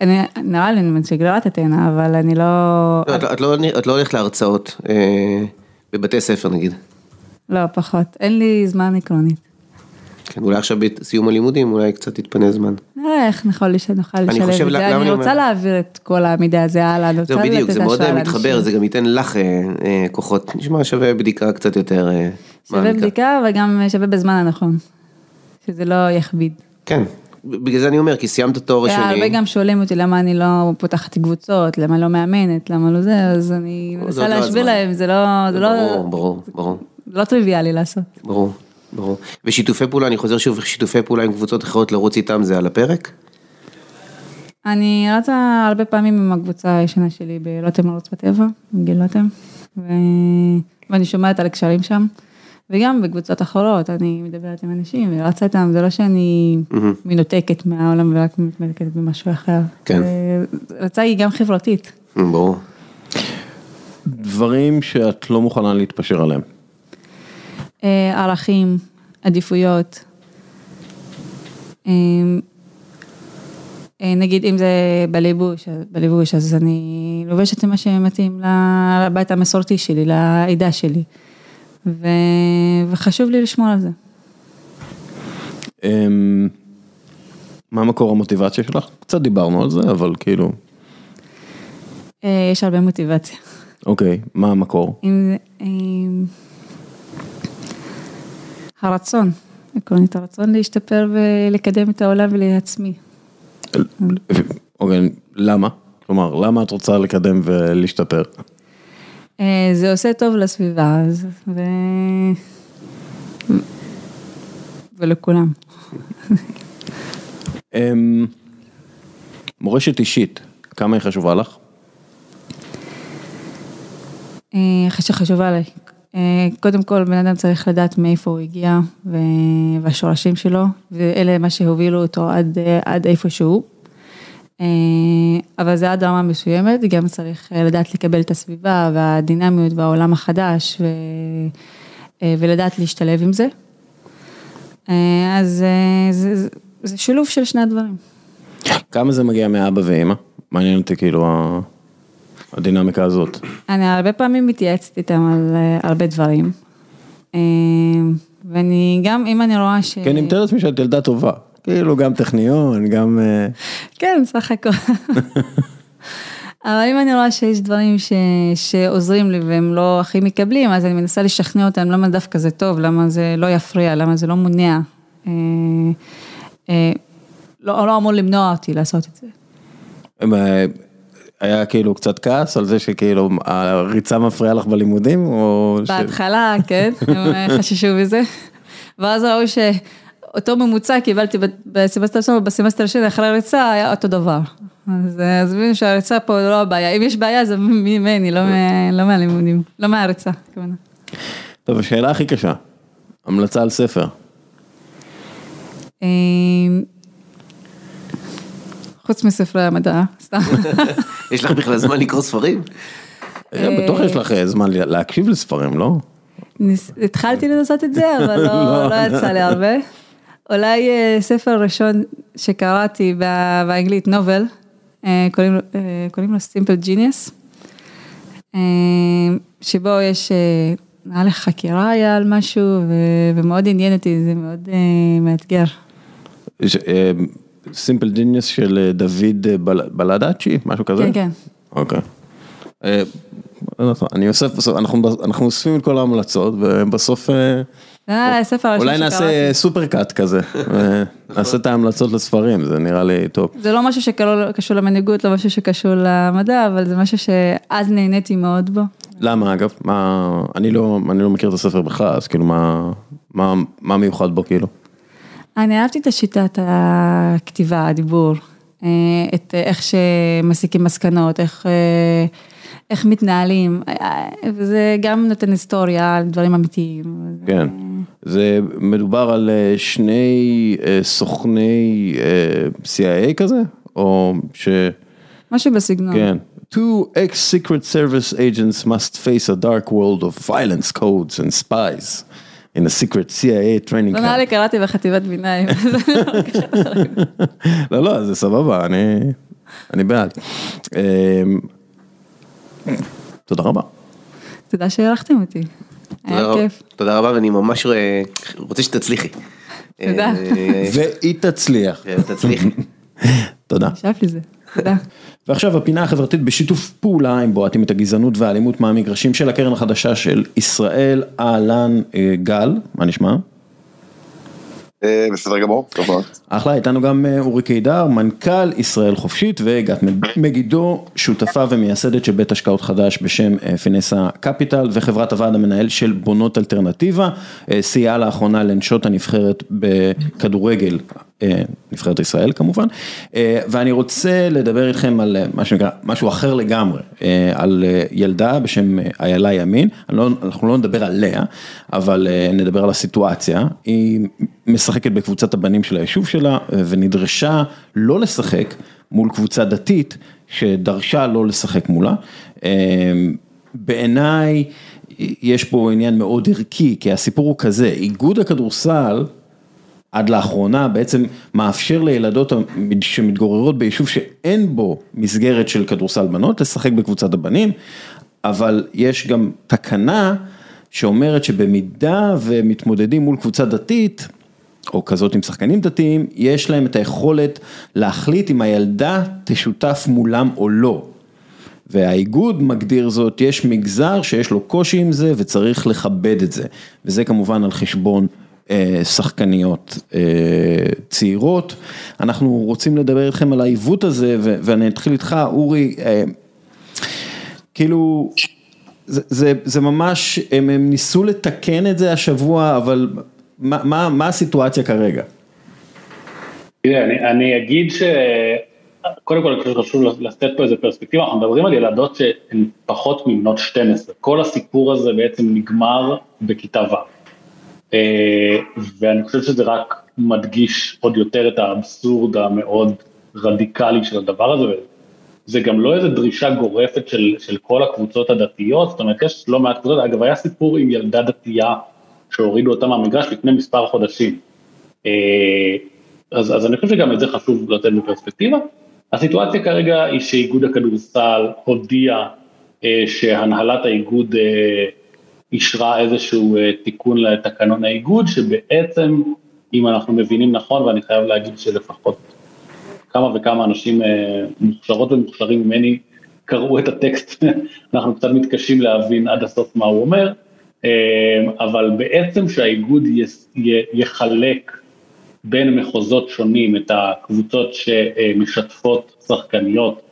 אני, נראה לי אני שגרירת אתנה, אבל אני לא... לא, את, לא... את לא הולכת להרצאות אה, בבתי ספר נגיד. לא, פחות. אין לי זמן עקרונית. כן, אולי עכשיו בסיום הלימודים, אולי קצת יתפנה זמן. נראה איך נוכל לשלב את זה, אני רוצה להעביר את כל המידע הזה הלאה, אני רוצה לתת בדיוק, זה מאוד מתחבר, זה גם ייתן לך אה, כוחות, נשמע שווה בדיקה קצת יותר מעמיקה. שווה בדיקה וגם שווה בזמן הנכון, שזה לא יכביד. כן, בגלל זה אני אומר, כי סיימת תואר שני. הרבה גם שואלים אותי למה אני לא פותחת קבוצות, למה לא מאמנת, למה לא זה, אז אני מנסה לא להסביר להם, זה לא... זה לא... ברור, ברור, ברור. זה לא טריוויאלי לעשות. ברור, ברור. ושיתופי פעולה, אני חוזר שוב, שיתופי פעולה עם קבוצות אחרות, לרוץ איתם זה על הפרק? אני רצה הרבה פעמים עם הקבוצה הישנה שלי בלוטם לרוץ בטבע, עם גיל לוטם, ואני שומעת על הקשרים שם. וגם בקבוצות אחרות, אני מדברת עם אנשים ורצה איתם, זה לא שאני מנותקת מהעולם ורק מתמקדת במשהו אחר. כן. רצה היא גם חברתית. ברור. דברים שאת לא מוכנה להתפשר עליהם. אה, ערכים, עדיפויות. אה, אה, נגיד אם זה בליבוש, בליבוש אז אני לובשת מה שמתאים לבית המסורתי שלי, לעדה שלי. ו... וחשוב לי לשמור על זה. אמ, מה מקור המוטיבציה שלך? קצת דיברנו על זה, אבל כאילו... אה, יש הרבה מוטיבציה. אוקיי, מה המקור? עם, עם... הרצון, עקרונית הרצון להשתפר ולקדם את העולם ולעצמי. אוקיי, למה? כלומר, למה את רוצה לקדם ולהשתפר? אה, זה עושה טוב לסביבה, ו... ולכולם. אמ, מורשת אישית, כמה היא חשובה לך? אה, חשובה לי. אה, קודם כל, בן אדם צריך לדעת מאיפה הוא הגיע והשורשים שלו, ואלה מה שהובילו אותו עד, עד איפה שהוא. אה, אבל זה עד רמה מסוימת, גם צריך אה, לדעת לקבל את הסביבה והדינמיות והעולם החדש ו... אה, ולדעת להשתלב עם זה. אז זה, זה, זה שילוב של שני הדברים. כמה זה מגיע מאבא ואמא? מעניין אותי כאילו הדינמיקה הזאת. אני הרבה פעמים מתייעצת איתם על הרבה דברים. ואני גם, אם אני רואה ש... כן, אני מתאר לעצמי שאת ילדה טובה. כאילו גם טכניון, גם... אה, כן, סך הכל. אבל אם אני רואה שיש דברים ש... שעוזרים לי והם לא הכי מקבלים, אז אני מנסה לשכנע אותם למה דווקא זה טוב, למה זה לא יפריע, למה זה לא מונע. אה, אה, לא, לא אמור למנוע אותי לעשות את זה. היה כאילו קצת כעס על זה שכאילו הריצה מפריעה לך בלימודים או... בהתחלה, ש... כן, הם חששו מזה. ואז ראו ש... אותו ממוצע קיבלתי בסמסטר ראשון ובסמסטר השני אחרי הריצה היה אותו דבר. אז עזבי שהריצה פה לא הבעיה, אם יש בעיה זה ממני, לא, לא מהלימודים, לא מהריצה. טוב, השאלה הכי קשה, המלצה על ספר. חוץ מספרי המדע, סתם. יש לך בכלל זמן לקרוא ספרים? בטוח יש לך זמן להקשיב לספרים, לא? התחלתי לנסות את זה, אבל לא, לא יצא לי הרבה. אולי ספר ראשון שקראתי באנגלית, נובל, קוראים לו סימפל ג'יניוס, שבו יש, נראה לי חקירה היה על משהו, ומאוד עניין אותי, זה מאוד מאתגר. סימפל ג'יניוס של דוד בלדאצ'י, משהו כזה? כן, כן. אוקיי. אני אוסף, אנחנו אוספים את כל ההמלצות ובסוף אולי נעשה סופר קאט כזה, נעשה את ההמלצות לספרים, זה נראה לי טוב. זה לא משהו שקשור למנהיגות, לא משהו שקשור למדע, אבל זה משהו שאז נהניתי מאוד בו. למה אגב? אני לא מכיר את הספר בכלל, אז כאילו מה מיוחד בו כאילו? אני אהבתי את השיטת הכתיבה, הדיבור, את איך שמסיקים מסקנות, איך מתנהלים, וזה גם נותן היסטוריה על דברים אמיתיים. כן, זה מדובר על שני סוכני CIA כזה, או ש... משהו בסגנון. כן. Two ex-secret service agents must face a dark world of violence codes and spies. In a secret CIA training camp. לא נראה לי קראתי בחטיבת ביניים. לא, לא, זה סבבה, אני בעד. תודה רבה. תודה שהערכתם אותי. היה כיף. תודה רבה ואני ממש רוצה שתצליחי. תודה. והיא תצליח. תצליחי. תודה. נשאף לזה. תודה. ועכשיו הפינה החברתית בשיתוף פעולה עם בועטים את הגזענות והאלימות מהמגרשים של הקרן החדשה של ישראל, אהלן גל, מה נשמע? בסדר גמור, טוב מאוד. אחלה, איתנו גם אורי קידר, מנכ"ל ישראל חופשית וגת מגידו, שותפה ומייסדת של בית השקעות חדש בשם פינסה קפיטל וחברת הוועד המנהל של בונות אלטרנטיבה, סייעה לאחרונה לנשות הנבחרת בכדורגל, נבחרת ישראל כמובן, ואני רוצה לדבר איתכם על מה שנקרא, משהו אחר לגמרי, על ילדה בשם איילה ימין, אנחנו לא נדבר עליה, אבל נדבר על הסיטואציה, היא משחקת בקבוצת הבנים של היישוב שלה ונדרשה לא לשחק מול קבוצה דתית שדרשה לא לשחק מולה. בעיניי יש פה עניין מאוד ערכי, כי הסיפור הוא כזה, איגוד הכדורסל עד לאחרונה בעצם מאפשר לילדות שמתגוררות ביישוב שאין בו מסגרת של כדורסל בנות לשחק בקבוצת הבנים, אבל יש גם תקנה שאומרת שבמידה ומתמודדים מול קבוצה דתית, או כזאת עם שחקנים דתיים, יש להם את היכולת להחליט אם הילדה תשותף מולם או לא. והאיגוד מגדיר זאת, יש מגזר שיש לו קושי עם זה וצריך לכבד את זה, וזה כמובן על חשבון שחקניות צעירות. אנחנו רוצים לדבר איתכם על העיוות הזה, ואני אתחיל איתך, אורי, כאילו, זה ממש, הם ניסו לתקן את זה השבוע, אבל מה הסיטואציה כרגע? תראה, אני אגיד ש... קודם כל, אני שחשוב לתת פה איזה פרספקטיבה, אנחנו מדברים על ילדות שהן פחות מבנות 12, כל הסיפור הזה בעצם נגמר בכיתה ו'. ואני חושב שזה רק מדגיש עוד יותר את האבסורד המאוד רדיקלי של הדבר הזה, וזה גם לא איזה דרישה גורפת של, של כל הקבוצות הדתיות, זאת אומרת, יש לא מעט קבוצות, אגב, היה סיפור עם ילדה דתייה שהורידו אותה מהמגרש לפני מספר חודשים. אז, אז אני חושב שגם את זה חשוב לתת בפרספקטיבה. הסיטואציה כרגע היא שאיגוד הכדורסל הודיע שהנהלת האיגוד אישרה איזשהו תיקון לתקנון האיגוד, שבעצם, אם אנחנו מבינים נכון, ואני חייב להגיד שלפחות כמה וכמה אנשים מוכשרות ומוכשרים ממני קראו את הטקסט, אנחנו קצת מתקשים להבין עד הסוף מה הוא אומר, אבל בעצם שהאיגוד יחלק בין מחוזות שונים את הקבוצות שמשתפות שחקניות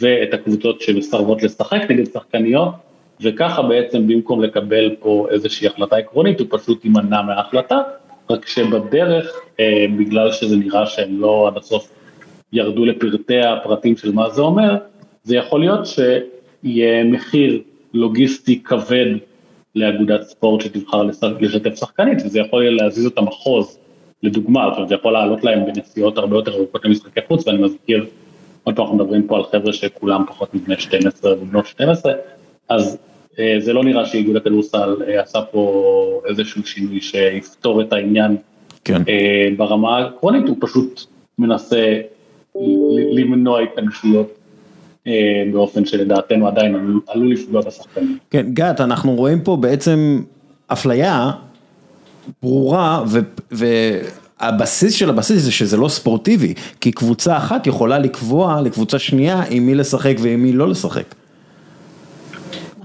ואת הקבוצות שמסרבות לשחק נגד שחקניות, וככה בעצם במקום לקבל פה איזושהי החלטה עקרונית, הוא פשוט יימנע מההחלטה, רק שבדרך, בגלל שזה נראה שהם לא עד הסוף ירדו לפרטי הפרטים של מה זה אומר, זה יכול להיות שיהיה מחיר לוגיסטי כבד לאגודת ספורט שתבחר לשתף שחקנית, וזה יכול להזיז אותה מחוז, לדוגמה, זאת אומרת, זה יכול לעלות להם בנסיעות הרבה יותר ארוכות למשחקי חוץ, ואני מזכיר, עוד פעם אנחנו מדברים פה על חבר'ה שכולם פחות מבני 12 ובנות 12, אז זה לא נראה שאיגוד הכדורסל עשה פה איזשהו שינוי שיפתור את העניין כן. ברמה העקרונית, הוא פשוט מנסה למנוע התנגשויות באופן שלדעתנו עדיין עלול לפגוע בשחקנים. כן, גת, אנחנו רואים פה בעצם אפליה ברורה והבסיס של הבסיס זה שזה לא ספורטיבי, כי קבוצה אחת יכולה לקבוע לקבוצה שנייה עם מי לשחק ועם מי לא לשחק.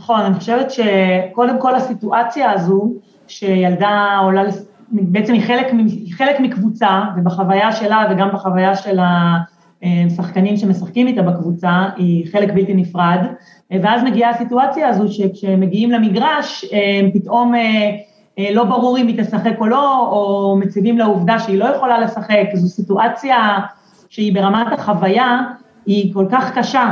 נכון, אני חושבת שקודם כל הסיטואציה הזו, שילדה עולה, בעצם היא חלק, היא חלק מקבוצה, ובחוויה שלה וגם בחוויה של השחקנים שמשחקים איתה בקבוצה, היא חלק בלתי נפרד, ואז מגיעה הסיטואציה הזו שכשמגיעים למגרש, פתאום לא ברור אם היא תשחק או לא, או מציבים לעובדה שהיא לא יכולה לשחק, זו סיטואציה שהיא ברמת החוויה, היא כל כך קשה,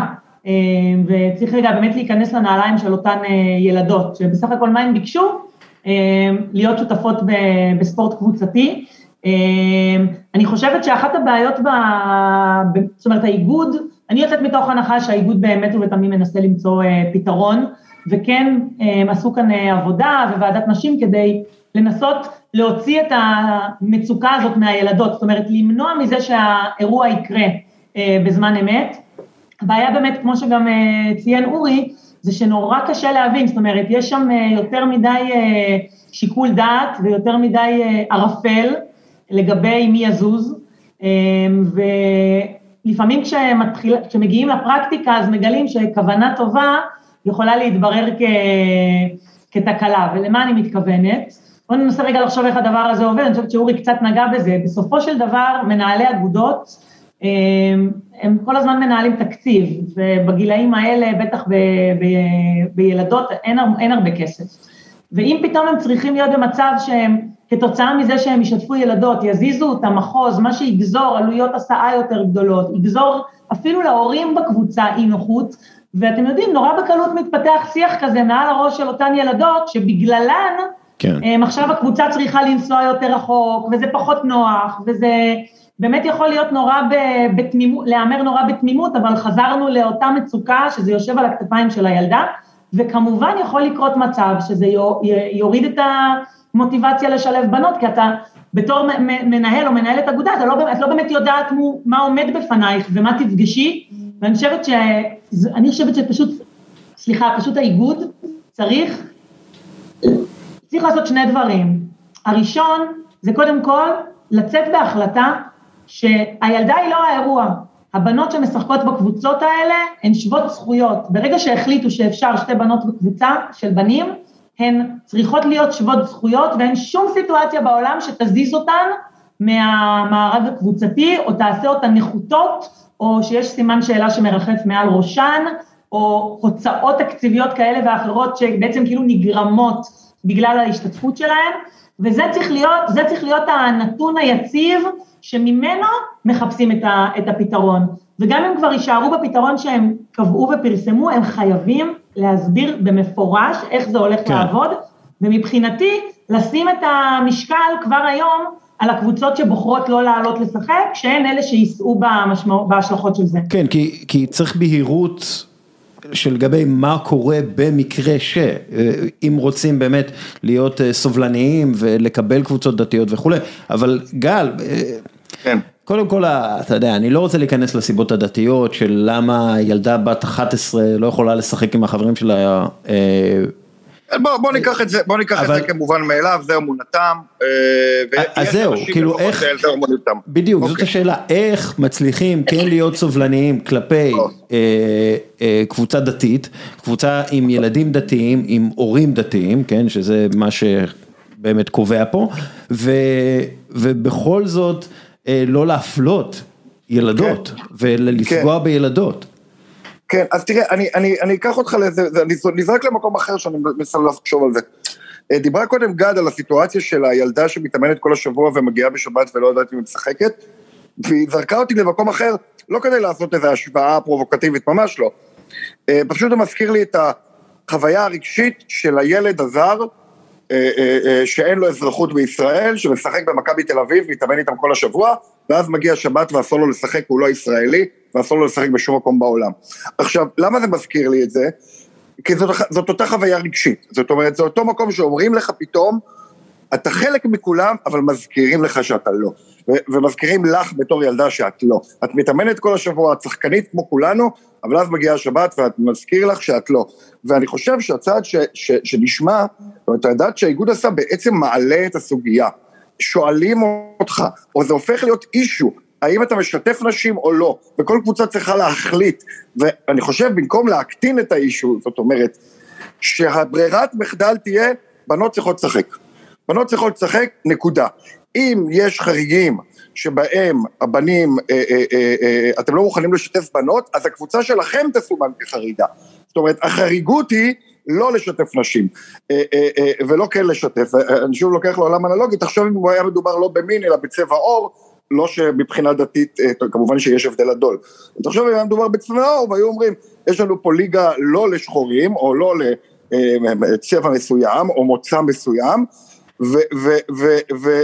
וצריך רגע באמת להיכנס לנעליים של אותן ילדות, שבסך הכל מה הן ביקשו? להיות שותפות בספורט קבוצתי. אני חושבת שאחת הבעיות, ב... זאת אומרת האיגוד, אני יוצאת מתוך הנחה שהאיגוד באמת ובתמים מנסה למצוא פתרון, וכן עשו כאן עבודה וועדת נשים כדי לנסות להוציא את המצוקה הזאת מהילדות, זאת אומרת למנוע מזה שהאירוע יקרה בזמן אמת. הבעיה באמת, כמו שגם ציין אורי, זה שנורא קשה להבין, זאת אומרת, יש שם יותר מדי שיקול דעת ויותר מדי ערפל לגבי מי יזוז, ולפעמים כשמתחיל, כשמגיעים לפרקטיקה אז מגלים שכוונה טובה יכולה להתברר כ, כתקלה, ולמה אני מתכוונת? בואו ננסה רגע לחשוב איך הדבר הזה עובד, אני חושבת שאורי קצת נגע בזה, בסופו של דבר מנהלי אגודות, הם כל הזמן מנהלים תקציב, ובגילאים האלה, בטח ב, ב, בילדות, אין, אין הרבה כסף. ואם פתאום הם צריכים להיות במצב שהם, כתוצאה מזה שהם ישתפו ילדות, יזיזו את המחוז, מה שיגזור עלויות הסעה יותר גדולות, יגזור אפילו להורים בקבוצה אי נוחות, ואתם יודעים, נורא בקלות מתפתח שיח כזה מעל הראש של אותן ילדות, שבגללן, כן. עכשיו הקבוצה צריכה לנסוע יותר רחוק, וזה פחות נוח, וזה באמת יכול להיות נורא בתמימות, להיאמר נורא בתמימות, אבל חזרנו לאותה מצוקה שזה יושב על הכתפיים של הילדה, וכמובן יכול לקרות מצב שזה יוריד את המוטיבציה לשלב בנות, כי אתה בתור מנהל או מנהלת אגודה, אתה לא, את לא באמת יודעת מה עומד בפנייך ומה תפגשי, ואני חושבת ש... אני חושבת שפשוט, סליחה, פשוט האיגוד צריך, צריך לעשות שני דברים. הראשון זה קודם כל לצאת בהחלטה שהילדה היא לא האירוע, הבנות שמשחקות בקבוצות האלה הן שוות זכויות, ברגע שהחליטו שאפשר שתי בנות בקבוצה של בנים, הן צריכות להיות שוות זכויות ואין שום סיטואציה בעולם שתזיז אותן מהמארג הקבוצתי או תעשה אותן נחותות או שיש סימן שאלה שמרחף מעל ראשן או הוצאות תקציביות כאלה ואחרות שבעצם כאילו נגרמות בגלל ההשתתפות שלהן וזה צריך להיות, זה צריך להיות הנתון היציב שממנו מחפשים את, ה, את הפתרון. וגם אם כבר יישארו בפתרון שהם קבעו ופרסמו, הם חייבים להסביר במפורש איך זה הולך כן. לעבוד, ומבחינתי, לשים את המשקל כבר היום על הקבוצות שבוחרות לא לעלות לשחק, שהן אלה שיישאו בהשלכות של זה. כן, כי, כי צריך בהירות שלגבי מה קורה במקרה שאם רוצים באמת להיות סובלניים ולקבל קבוצות דתיות וכולי, אבל גל, כן. קודם כל, אתה יודע, אני לא רוצה להיכנס לסיבות הדתיות של למה ילדה בת 11 לא יכולה לשחק עם החברים שלה. בוא, בוא ניקח את זה, בוא ניקח אבל... את זה כמובן מאליו, זה אמונתם. אז זהו, כאילו איך, בדיוק, אוקיי. זאת השאלה, איך מצליחים כן להיות סובלניים כלפי אה, אה, קבוצה דתית, קבוצה עם ילדים דתיים, עם הורים דתיים, כן, שזה מה שבאמת קובע פה, ו, ובכל זאת, אה, לא להפלות ילדות כן. ולפגוע כן. בילדות. כן, אז תראה, אני, אני, אני אקח אותך לאיזה, אני נזרק למקום אחר שאני מנסה לחשוב על זה. אה, דיברה קודם גד על הסיטואציה של הילדה שמתאמנת כל השבוע ומגיעה בשבת ולא יודעת אם היא משחקת, והיא זרקה אותי למקום אחר, לא כדי לעשות איזו השוואה פרובוקטיבית, ממש לא. אה, פשוט זה מזכיר לי את החוויה הרגשית של הילד הזר, אה, שאין לו אזרחות בישראל, שמשחק במכבי תל אביב, מתאמן איתם כל השבוע, ואז מגיע שבת ואסור לו לשחק, הוא לא ישראלי, ואסור לו לשחק בשום מקום בעולם. עכשיו, למה זה מזכיר לי את זה? כי זאת, זאת אותה חוויה רגשית, זאת אומרת, זה אותו מקום שאומרים לך פתאום, אתה חלק מכולם, אבל מזכירים לך שאתה לא. ו- ומזכירים לך בתור ילדה שאת לא. את מתאמנת כל השבוע, את שחקנית כמו כולנו, אבל אז מגיעה השבת ואת מזכיר לך שאת לא. ואני חושב שהצעד ש- ש- שנשמע, זאת אומרת, הדעת שהאיגוד עשה בעצם מעלה את הסוגיה. שואלים אותך, או זה הופך להיות אישו, האם אתה משתף נשים או לא, וכל קבוצה צריכה להחליט. ואני חושב, במקום להקטין את האישו, זאת אומרת, שהברירת מחדל תהיה, בנות צריכות לשחק. בנות צריכות לשחק, נקודה. אם יש חריגים שבהם הבנים, אה, אה, אה, אה, אתם לא מוכנים לשתף בנות, אז הקבוצה שלכם תסומן כחריגה. זאת אומרת, החריגות היא לא לשתף נשים, אה, אה, אה, ולא כן לשתף. אני שוב לוקח לעולם אנלוגי, תחשוב אם הוא היה מדובר לא במין אלא בצבע עור, לא שמבחינה דתית, כמובן שיש הבדל גדול. תחשוב אם היה מדובר בצבע עור, והיו אומרים, יש לנו פה ליגה לא לשחורים, או לא לצבע מסוים, או מוצא מסוים, ו... ו, ו, ו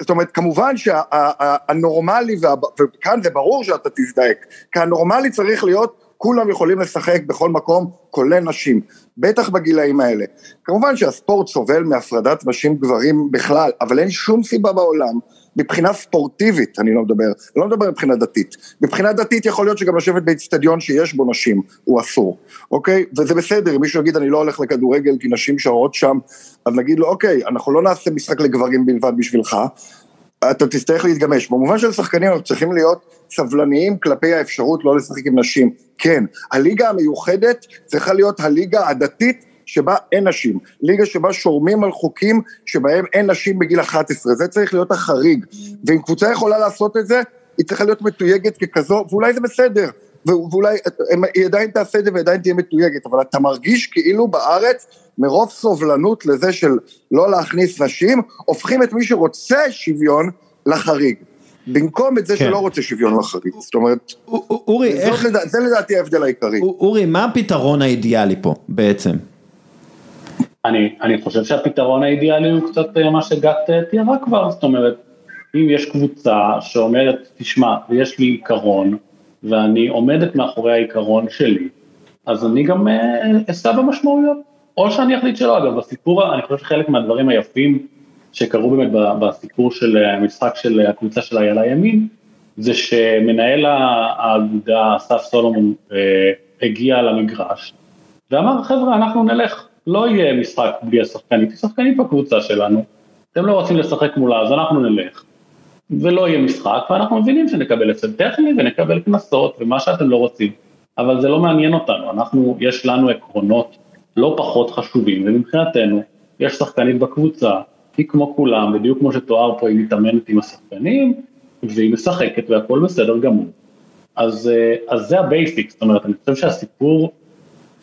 זאת אומרת, כמובן שהנורמלי, וכאן זה ברור שאתה תזדעק, כי הנורמלי צריך להיות כולם יכולים לשחק בכל מקום, כולל נשים, בטח בגילאים האלה. כמובן שהספורט סובל מהפרדת נשים גברים בכלל, אבל אין שום סיבה בעולם, מבחינה ספורטיבית, אני לא מדבר, אני לא מדבר מבחינה דתית. מבחינה דתית יכול להיות שגם לשבת באיצטדיון שיש בו נשים, הוא אסור, אוקיי? וזה בסדר, אם מישהו יגיד אני לא הולך לכדורגל כי נשים שרות שם, אז נגיד לו אוקיי, אנחנו לא נעשה משחק לגברים בלבד בשבילך, אתה תצטרך להתגמש. במובן של שחקנים אנחנו צריכים להיות סבלניים כלפי האפשרות לא לשחק עם נשים. כן, הליגה המיוחדת צריכה להיות הליגה הדתית שבה אין נשים, ליגה שבה שורמים על חוקים שבהם אין נשים בגיל 11, זה צריך להיות החריג, ואם קבוצה יכולה לעשות את זה, היא צריכה להיות מתויגת ככזו, ואולי זה בסדר, ואולי היא עדיין תעשה את זה ועדיין תהיה מתויגת, אבל אתה מרגיש כאילו בארץ, מרוב סובלנות לזה של לא להכניס נשים, הופכים את מי שרוצה שוויון לחריג. במקום את זה כן. שלא רוצה שוויון לחריג, זאת אומרת, אורי, איך... לדע, זה לדעתי ההבדל העיקרי. אורי, מה הפתרון האידיאלי פה בעצם? אני, אני חושב שהפתרון האידיאלי הוא קצת אה, מה שגת אה, תיארה כבר, זאת אומרת, אם יש קבוצה שאומרת, תשמע, יש לי עיקרון, ואני עומדת מאחורי העיקרון שלי, אז אני גם אה, אשא במשמעויות, או שאני אחליט שלא, אגב, בסיפור, אני חושב שחלק מהדברים היפים שקרו באמת בסיפור של המשחק של הקבוצה של איילה ימין, זה שמנהל האגודה, אסף סולומון, הגיע למגרש, ואמר, חבר'ה, אנחנו נלך לא יהיה משחק בלי השחקנית, היא שחקנית בקבוצה שלנו, אתם לא רוצים לשחק מולה אז אנחנו נלך, ולא יהיה משחק, ואנחנו מבינים שנקבל אצל טכני ונקבל קנסות ומה שאתם לא רוצים, אבל זה לא מעניין אותנו, אנחנו, יש לנו עקרונות לא פחות חשובים, ומבחינתנו יש שחקנית בקבוצה, היא כמו כולם, בדיוק כמו שתואר פה, היא מתאמנת עם השחקנים, והיא משחקת והכל בסדר גמור. אז, אה, אז זה ה basic, זאת אומרת, אני חושב שהסיפור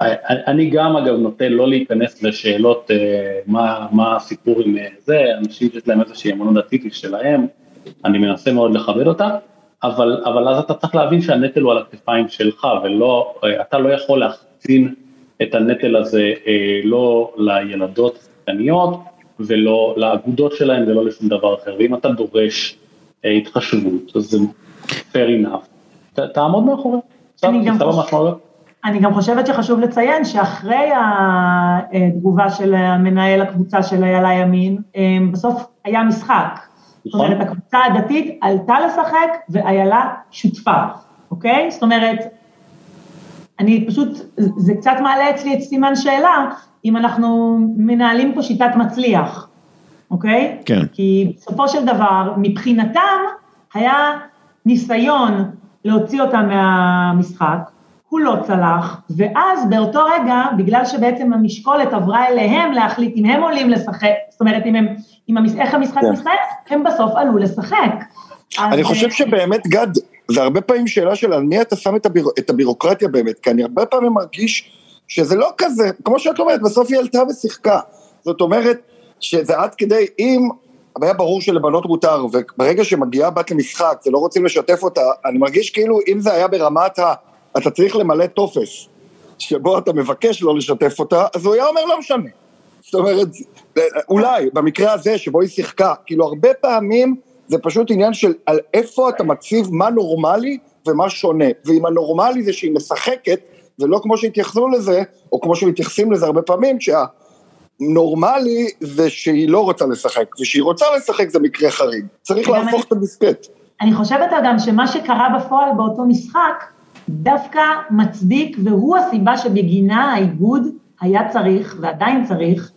אני גם אגב נוטה לא להיכנס לשאלות אה, מה, מה הסיפור עם אה, זה, אנשים שיש להם איזושהי אמונות דתית שלהם, אני מנסה מאוד לכבד אותה, אבל, אבל אז אתה צריך להבין שהנטל הוא על הכתפיים שלך ולא, אה, אתה לא יכול להחצין את הנטל הזה לא לילדות השחקניות ולא לאגודות שלהם ולא לשום דבר אחר, ואם אתה דורש התחשבות, אז זה fair enough, תעמוד מאחורי, גם חושב... אני גם חושבת שחשוב לציין שאחרי התגובה של המנהל הקבוצה של איילה ימין, בסוף היה משחק. זאת אומרת, נכון. הקבוצה הדתית עלתה לשחק ואיילה שותפה, אוקיי? זאת אומרת, אני פשוט, זה קצת מעלה אצלי את סימן שאלה, אם אנחנו מנהלים פה שיטת מצליח, אוקיי? כן. כי בסופו של דבר, מבחינתם, היה ניסיון להוציא אותם מהמשחק, הוא לא צלח, ואז באותו רגע, בגלל שבעצם המשקולת עברה אליהם להחליט אם הם עולים לשחק, זאת אומרת, אם הם, אם המש, איך המשחק כן. מסתיים, הם בסוף עלו לשחק. אני חושב שבאמת, גד, זה הרבה פעמים שאלה של על מי אתה שם את, הביר, את הבירוקרטיה באמת, כי אני הרבה פעמים מרגיש שזה לא כזה, כמו שאת אומרת, בסוף היא עלתה ושיחקה. זאת אומרת, שזה עד כדי, אם היה ברור שלבנות מותר, וברגע שמגיעה בת למשחק ולא רוצים לשתף אותה, אני מרגיש כאילו אם זה היה ברמת ה... אתה צריך למלא טופס שבו אתה מבקש לא לשתף אותה, אז הוא היה אומר לא משנה. זאת אומרת, אולי במקרה הזה שבו היא שיחקה, כאילו הרבה פעמים זה פשוט עניין של על איפה אתה מציב מה נורמלי ומה שונה, ואם הנורמלי זה שהיא משחקת, ולא כמו שהתייחסו לזה, או כמו שמתייחסים לזה הרבה פעמים, שהנורמלי זה שהיא לא רוצה לשחק, ושהיא רוצה לשחק זה מקרה חריג. צריך להפוך אני, את הדיסקט. אני חושבת גם שמה שקרה בפועל באותו משחק, דווקא מצדיק, והוא הסיבה שבגינה האיגוד היה צריך, ועדיין צריך,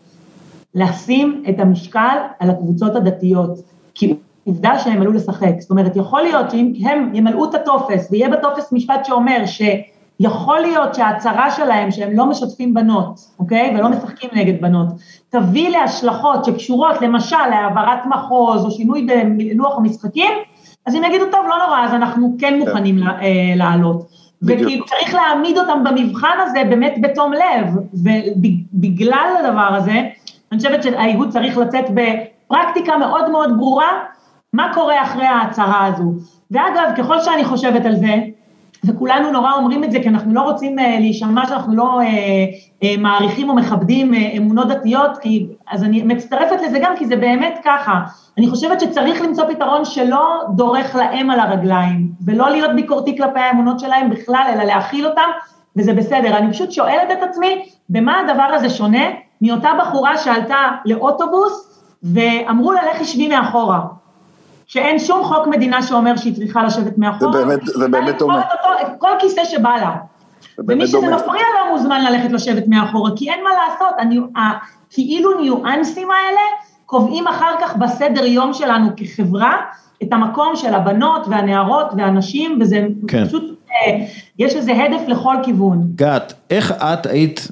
לשים את המשקל על הקבוצות הדתיות. כי עובדה שהם עלו לשחק. זאת אומרת, יכול להיות שאם הם ימלאו את הטופס, ויהיה בטופס משפט שאומר שיכול להיות שההצהרה שלהם שהם לא משתפים בנות, אוקיי? ולא משחקים נגד בנות, תביא להשלכות שקשורות למשל להעברת מחוז או שינוי בלוח המשחקים, אז אם יגידו, טוב, לא נורא, אז אנחנו כן, כן. מוכנים אה, לעלות. וכי צריך להעמיד אותם במבחן הזה באמת בתום לב, ובגלל הדבר הזה, אני חושבת שהאיגוד צריך לצאת בפרקטיקה מאוד מאוד ברורה, מה קורה אחרי ההצהרה הזו. ואגב, ככל שאני חושבת על זה, וכולנו נורא אומרים את זה, כי אנחנו לא רוצים אה, להישמע שאנחנו לא אה, אה, מעריכים או מכבדים אמונות דתיות, כי, אז אני מצטרפת לזה גם, כי זה באמת ככה. אני חושבת שצריך למצוא פתרון שלא דורך להם על הרגליים, ולא להיות ביקורתי כלפי האמונות שלהם בכלל, אלא להכיל אותם, וזה בסדר. אני פשוט שואלת את עצמי, במה הדבר הזה שונה מאותה בחורה שעלתה לאוטובוס, ואמרו לה, לכי שבי מאחורה. שאין שום חוק מדינה שאומר שהיא צריכה לשבת מאחורה. זה באמת, זה באמת דומה. כל כיסא שבא לה. ומי שזה מפריע לא מוזמן ללכת לשבת מאחורה, כי אין מה לעשות, אני, הכאילו ניואנסים האלה קובעים אחר כך בסדר יום שלנו כחברה את המקום של הבנות והנערות והנשים, וזה כן. פשוט, אה, יש איזה הדף לכל כיוון. גת, איך את היית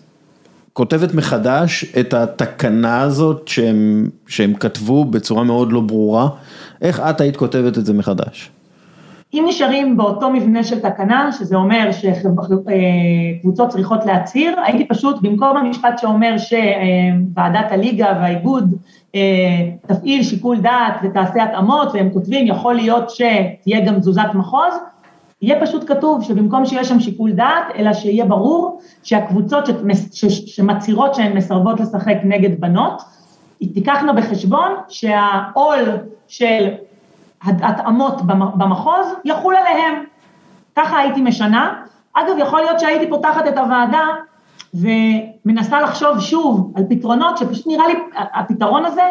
כותבת מחדש את התקנה הזאת שהם, שהם כתבו בצורה מאוד לא ברורה, איך את היית כותבת את זה מחדש? אם נשארים באותו מבנה של תקנה, שזה אומר שקבוצות צריכות להצהיר, הייתי פשוט, במקום המשפט שאומר שוועדת הליגה והאיגוד אה, תפעיל שיקול דעת ותעשה התאמות, והם כותבים, יכול להיות שתהיה גם תזוזת מחוז, יהיה פשוט כתוב שבמקום שיהיה שם שיקול דעת, אלא שיהיה ברור שהקבוצות שמצהירות שהן מסרבות לשחק נגד בנות, תיקחנה בחשבון שהעול של התאמות במחוז יחול עליהם. ככה הייתי משנה. אגב, יכול להיות שהייתי פותחת את הוועדה ומנסה לחשוב שוב על פתרונות שפשוט נראה לי, הפתרון הזה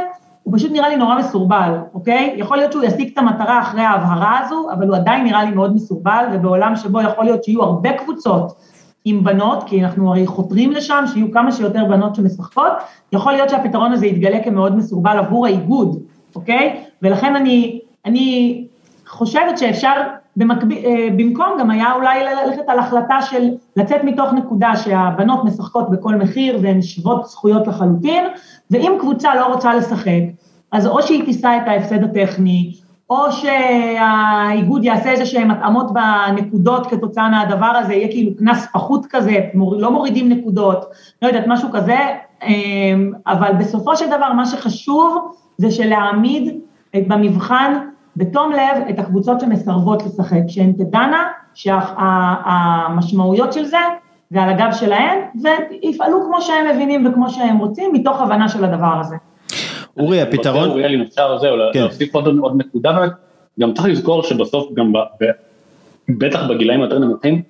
הוא פשוט נראה לי נורא מסורבל, אוקיי? יכול להיות שהוא ישיג את המטרה אחרי ההבהרה הזו, אבל הוא עדיין נראה לי מאוד מסורבל, ובעולם שבו יכול להיות שיהיו הרבה קבוצות עם בנות, כי אנחנו הרי חותרים לשם, שיהיו כמה שיותר בנות שמשחקות, יכול להיות שהפתרון הזה יתגלה כמאוד מסורבל עבור האיגוד, אוקיי? ולכן אני, אני חושבת שאפשר במקביל, אה, במקום גם היה אולי ללכת על החלטה של לצאת מתוך נקודה שהבנות משחקות בכל מחיר והן שוות זכויות לחלוטין, ואם קבוצה לא רוצה לשחק, אז או שהיא תישא את ההפסד הטכני, או שהאיגוד יעשה איזה שהן התאמות בנקודות כתוצאה מהדבר הזה, יהיה כאילו קנס פחות כזה, לא מורידים נקודות, לא יודעת, משהו כזה, אמ, אבל בסופו של דבר מה שחשוב זה שלהעמיד במבחן בתום לב את הקבוצות שמסרבות לשחק, שהן תדענה שהמשמעויות של זה זה על הגב שלהן, ויפעלו כמו שהם מבינים וכמו שהם רוצים, מתוך הבנה של הדבר הזה. אורי, הפתרון... אורי, אם אפשר זהו, כן. להוסיף עוד, עוד נקודה, גם צריך לזכור שבסוף גם, בטח בגילאים יותר נמוכים,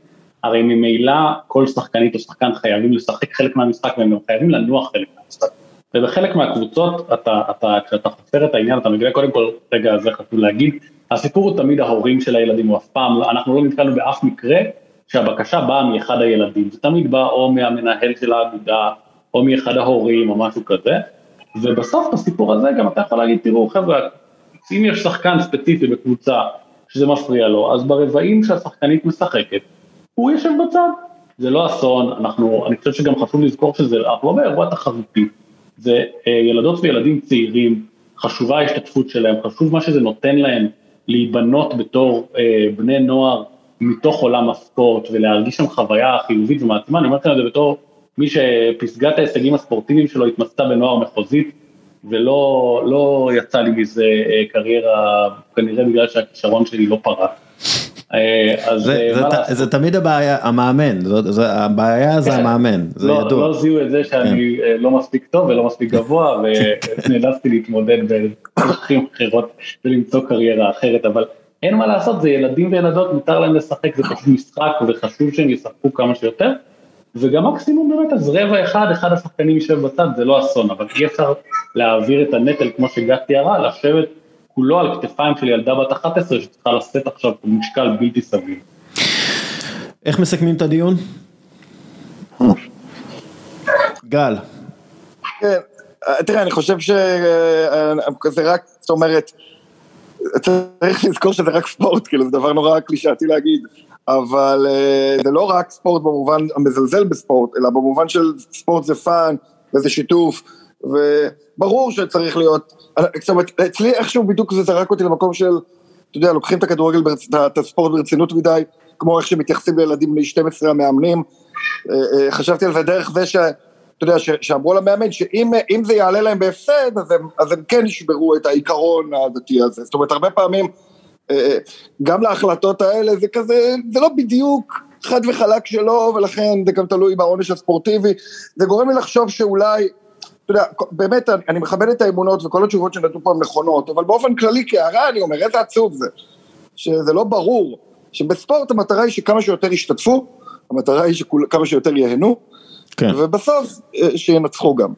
הרי ממילא כל שחקנית או שחקן חייבים לשחק חלק מהמשחק והם גם חייבים לנוח חלק מהמשחק. ובחלק מהקבוצות, אתה, אתה, כשאתה חופר את העניין, אתה מגלה קודם כל, רגע, זה חשוב להגיד, הסיפור הוא תמיד ההורים של הילדים, הוא אף פעם, אנחנו לא נתקלנו באף מקרה שהבקשה באה מאחד הילדים, זה תמיד בא או מהמנהל של האגודה, או מאחד ההורים, או משהו כזה, ובסוף בסיפור הזה גם אתה יכול להגיד, תראו חבר'ה, אם יש שחקן ספציפי בקבוצה שזה מפריע לו, אז ברבעים שהשחקנית משחקת, הוא יושב בצד. זה לא אסון, אנחנו, אני חושב שגם חשוב לזכור שזה, אנחנו לא באירוע תחרותי, זה אה, ילדות וילדים צעירים, חשובה ההשתתפות שלהם, חשוב מה שזה נותן להם להיבנות בתור אה, בני נוער מתוך עולם הספורט ולהרגיש שם חוויה חיובית ומעצימה, אני אומר לכם את זה בתור מי שפסגת ההישגים הספורטיביים שלו התמצתה בנוער מחוזית, ולא לא יצא לי מזה אה, קריירה, כנראה בגלל שהכישרון שלי לא פרק. אה, זה, אה, זה, תמיד הבעיה, המאמן, הבעיה זה כן. המאמן, זה לא, ידוע. לא זיהו את זה שאני כן. לא מספיק טוב ולא מספיק גבוה, ונאלצתי להתמודד בדרכים אחרות ולמצוא קריירה אחרת, אבל אין מה לעשות, זה ילדים וילדות, מותר להם לשחק, זה פשוט משחק וחשוב שהם ישחקו כמה שיותר. וגם מקסימום באמת אז רבע אחד, אחד השחקנים יישב בצד, זה לא אסון, אבל אי אפשר להעביר את הנטל כמו שגת תיארה, לשבת כולו על כתפיים של ילדה בת 11 שצריכה לשאת עכשיו משקל בלתי סביר. איך מסכמים את הדיון? גל. כן, תראה, אני חושב שזה רק, זאת אומרת, צריך לזכור שזה רק ספורט, כאילו, זה דבר נורא קלישאתי להגיד, אבל זה לא רק ספורט במובן המזלזל בספורט, אלא במובן של ספורט זה fun, וזה שיתוף, וברור שצריך להיות, זאת אומרת, אצלי איכשהו בדיוק זה זרק אותי למקום של, אתה יודע, לוקחים את הכדורגל, את הספורט ברצינות מדי, כמו איך שמתייחסים לילדים בני 12 המאמנים, חשבתי על זה דרך זה ש... אתה יודע, שאמרו למאמן שאם זה יעלה להם בהפסד, אז הם, אז הם כן ישברו את העיקרון הדתי הזה. זאת אומרת, הרבה פעמים, גם להחלטות האלה זה כזה, זה לא בדיוק חד וחלק שלו, ולכן זה גם תלוי בעונש הספורטיבי. זה גורם לי לחשוב שאולי, אתה יודע, באמת, אני, אני מכבד את האמונות וכל התשובות שנתנו פה הן נכונות, אבל באופן כללי, כהערה, אני אומר, איזה עצוב זה. שזה לא ברור, שבספורט המטרה היא שכמה שיותר ישתתפו, המטרה היא שכמה שיותר ייהנו. כן. ובסוף שינצחו גם.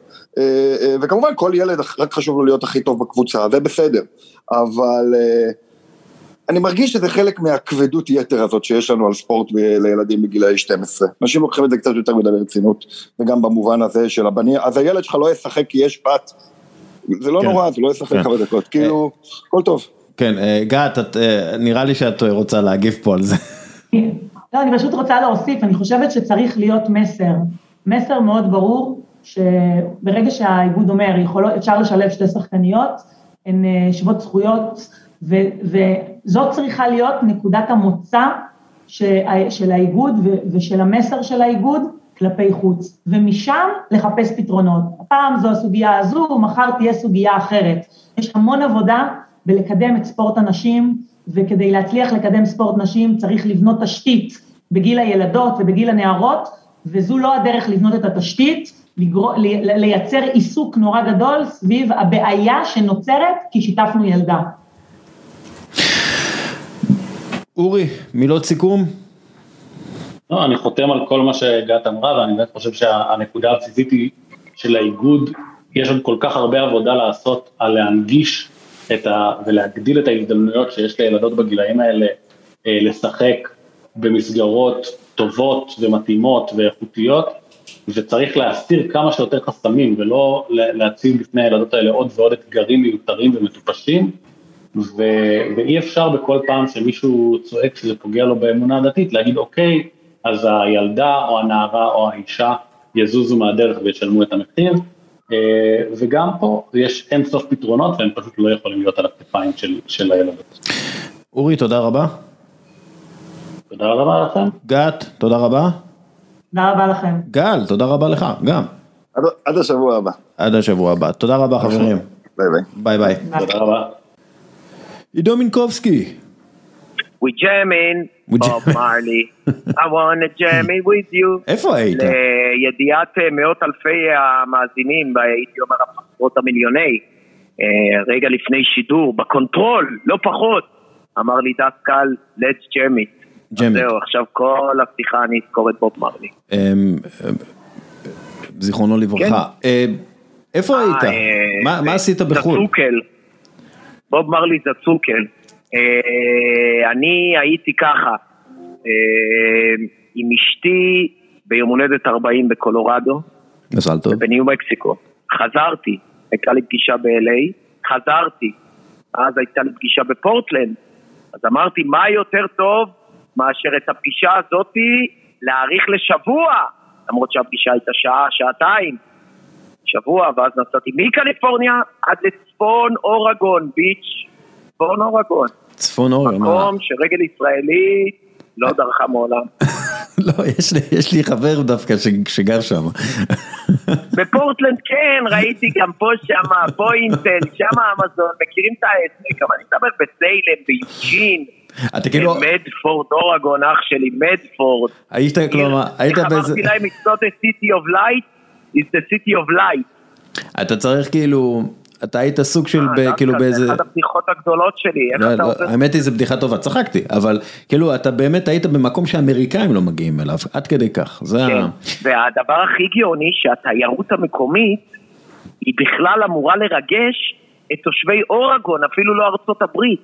וכמובן כל ילד רק חשוב לו להיות הכי טוב בקבוצה, זה בסדר, אבל אני מרגיש שזה חלק מהכבדות יתר הזאת שיש לנו על ספורט לילדים בגילאי 12. אנשים לוקחים את זה קצת יותר מדי ברצינות, וגם במובן הזה של הבנים, אז הילד שלך לא ישחק כי יש פת, זה לא כן. נורא, זה לא ישחק כן. כמה דקות, כאילו, הכל טוב. כן, גת, נראה לי שאת רוצה להגיב פה על זה. לא, אני פשוט רוצה להוסיף, אני חושבת שצריך להיות מסר. מסר מאוד ברור, שברגע שהאיגוד אומר, יכול, אפשר לשלב שתי שחקניות, הן שוות זכויות, ו, וזאת צריכה להיות נקודת המוצא של האיגוד ושל המסר של האיגוד כלפי חוץ, ומשם לחפש פתרונות. הפעם זו הסוגיה הזו, מחר תהיה סוגיה אחרת. יש המון עבודה בלקדם את ספורט הנשים, וכדי להצליח לקדם ספורט נשים צריך לבנות תשתית בגיל הילדות ובגיל הנערות, וזו לא הדרך לבנות את התשתית, לגר... לייצר עיסוק נורא גדול סביב הבעיה שנוצרת כי שיתפנו ילדה. אורי, מילות סיכום? לא, אני חותם על כל מה שגת אמרה, ואני באמת חושב שהנקודה הבסיסית היא של האיגוד, יש עוד כל כך הרבה עבודה לעשות על להנגיש את ה... ולהגדיל את ההזדמנויות שיש לילדות בגילאים האלה אה, לשחק במסגרות טובות ומתאימות ואיכותיות, וצריך להסיר כמה שיותר חסמים ולא להציב בפני הילדות האלה עוד ועוד אתגרים מיותרים ומטופשים, ו... ואי אפשר בכל פעם שמישהו צועק שזה פוגע לו באמונה הדתית, להגיד אוקיי, אז הילדה או הנערה או האישה יזוזו מהדרך וישלמו את המחיר, אה, וגם פה יש אין סוף פתרונות והם פשוט לא יכולים להיות על הכתפיים של, של הילדות. אורי, תודה רבה. תודה רבה לכם. גת, תודה רבה. תודה רבה לכם. גל, תודה רבה לך, גם. עד, עד השבוע הבא. עד השבוע הבא. תודה רבה חברים. ביי ביי. ביי ביי. תודה רבה. עידו מינקובסקי. We jamming, Bob Marley, I wanna jam it with you. איפה היית? לידיעת מאות אלפי המאזינים, הייתי אומר עשרות המיליוני, רגע לפני שידור, ב control, לא פחות, אמר לי דסקל, let's jam it. Jam it. זהו, עכשיו כל הפתיחה אני אזכור את בוב מרלי. זיכרונו לברכה. איפה היית? מה עשית בחו"ל? בוב מרלי זצוק"ל. אני הייתי ככה, עם אשתי ביום הולדת 40 בקולורדו. מזל טוב. ובניו מקסיקו. חזרתי, הייתה לי פגישה ב-LA, חזרתי. אז הייתה לי פגישה בפורטלנד. אז אמרתי, מה יותר טוב מאשר את הפגישה הזאתי להאריך לשבוע, למרות שהפגישה הייתה שעה, שעתיים, שבוע, ואז נסעתי מקליפורניה עד לצפון אורגון ביץ', צפון אורגון. צפון אורגון, מקום שרגל ישראלית לא דרכה מעולם. לא, יש לי, יש לי חבר דווקא שגר שם. בפורטלנד כן, ראיתי גם פה שמה, פה אינטל, שמה אמזון, מכירים את העסק, אבל אני מדבר בסיילם, ביוג'ין. אתה כאילו... מדפורד, אורגון, אח שלי, מדפורד. היית, כלומר, היית באיזה... איך אמרתי להם, it's not a city of light, it's the city of light. אתה צריך כאילו, אתה היית סוג של, אה, כאילו דווקא, באיזה... זה אחת הבדיחות הגדולות שלי, לא, לא, עובד? האמת היא זו בדיחה טובה, צחקתי, אבל כאילו אתה באמת היית במקום שאמריקאים לא מגיעים אליו, עד כדי כך, זה ה... כן. והדבר הכי גאוני שהתיירות המקומית היא בכלל אמורה לרגש את תושבי אורגון, אפילו לא ארצות הברית.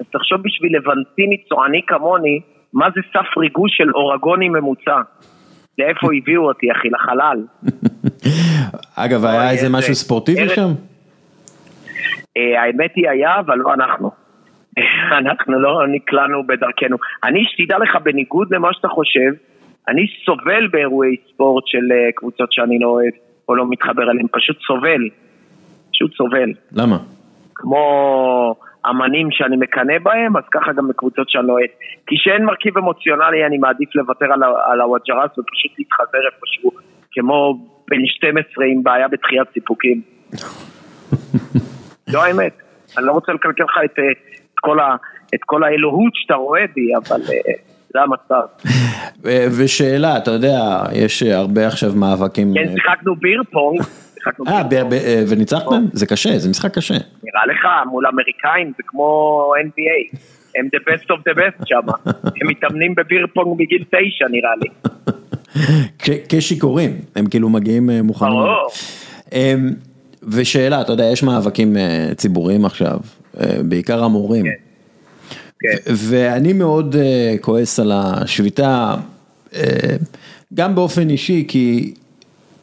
אז תחשוב בשביל לבנטיני צועני כמוני, מה זה סף ריגוש של אורגוני ממוצע. לאיפה הביאו אותי אחי? לחלל. אגב, היה אוי, איזה משהו ספורטיבי. שם? אה, האמת היא היה, אבל לא אנחנו. אנחנו לא נקלענו בדרכנו. אני, שתדע לך, בניגוד למה שאתה חושב, אני סובל באירועי ספורט של אה, קבוצות שאני לא אוהב או לא מתחבר אליהן, פשוט סובל. פשוט סובל. למה? כמו אמנים שאני מקנא בהם, אז ככה גם בקבוצות שאני לא אוהב. כי כשאין מרכיב אמוציונלי אני מעדיף לוותר על, על הוואג'רס ופשוט להתחזר איפשהו, כמו בן 12 עם בעיה בתחיית סיפוקים. לא האמת. אני לא רוצה לקלקל לך את, אה, את, כל, ה, את כל האלוהות שאתה רואה בי, אבל אה, זה המצב. ושאלה, אתה יודע, יש הרבה עכשיו מאבקים... כן, שיחקנו ביר פונג, שיחקנו אה, אה, וניצחתם? זה קשה, זה משחק קשה. נראה לך, מול אמריקאים זה כמו NBA, הם the best of the best שם, הם מתאמנים בביר פונג מגיל תשע נראה לי. כשיכורים, הם כאילו מגיעים אה, מוכנים. ברור. אמ, ושאלה, אתה יודע, יש מאבקים אה, ציבוריים עכשיו, בעיקר המורים. כן. ואני מאוד כועס על השביתה, גם באופן אישי, כי,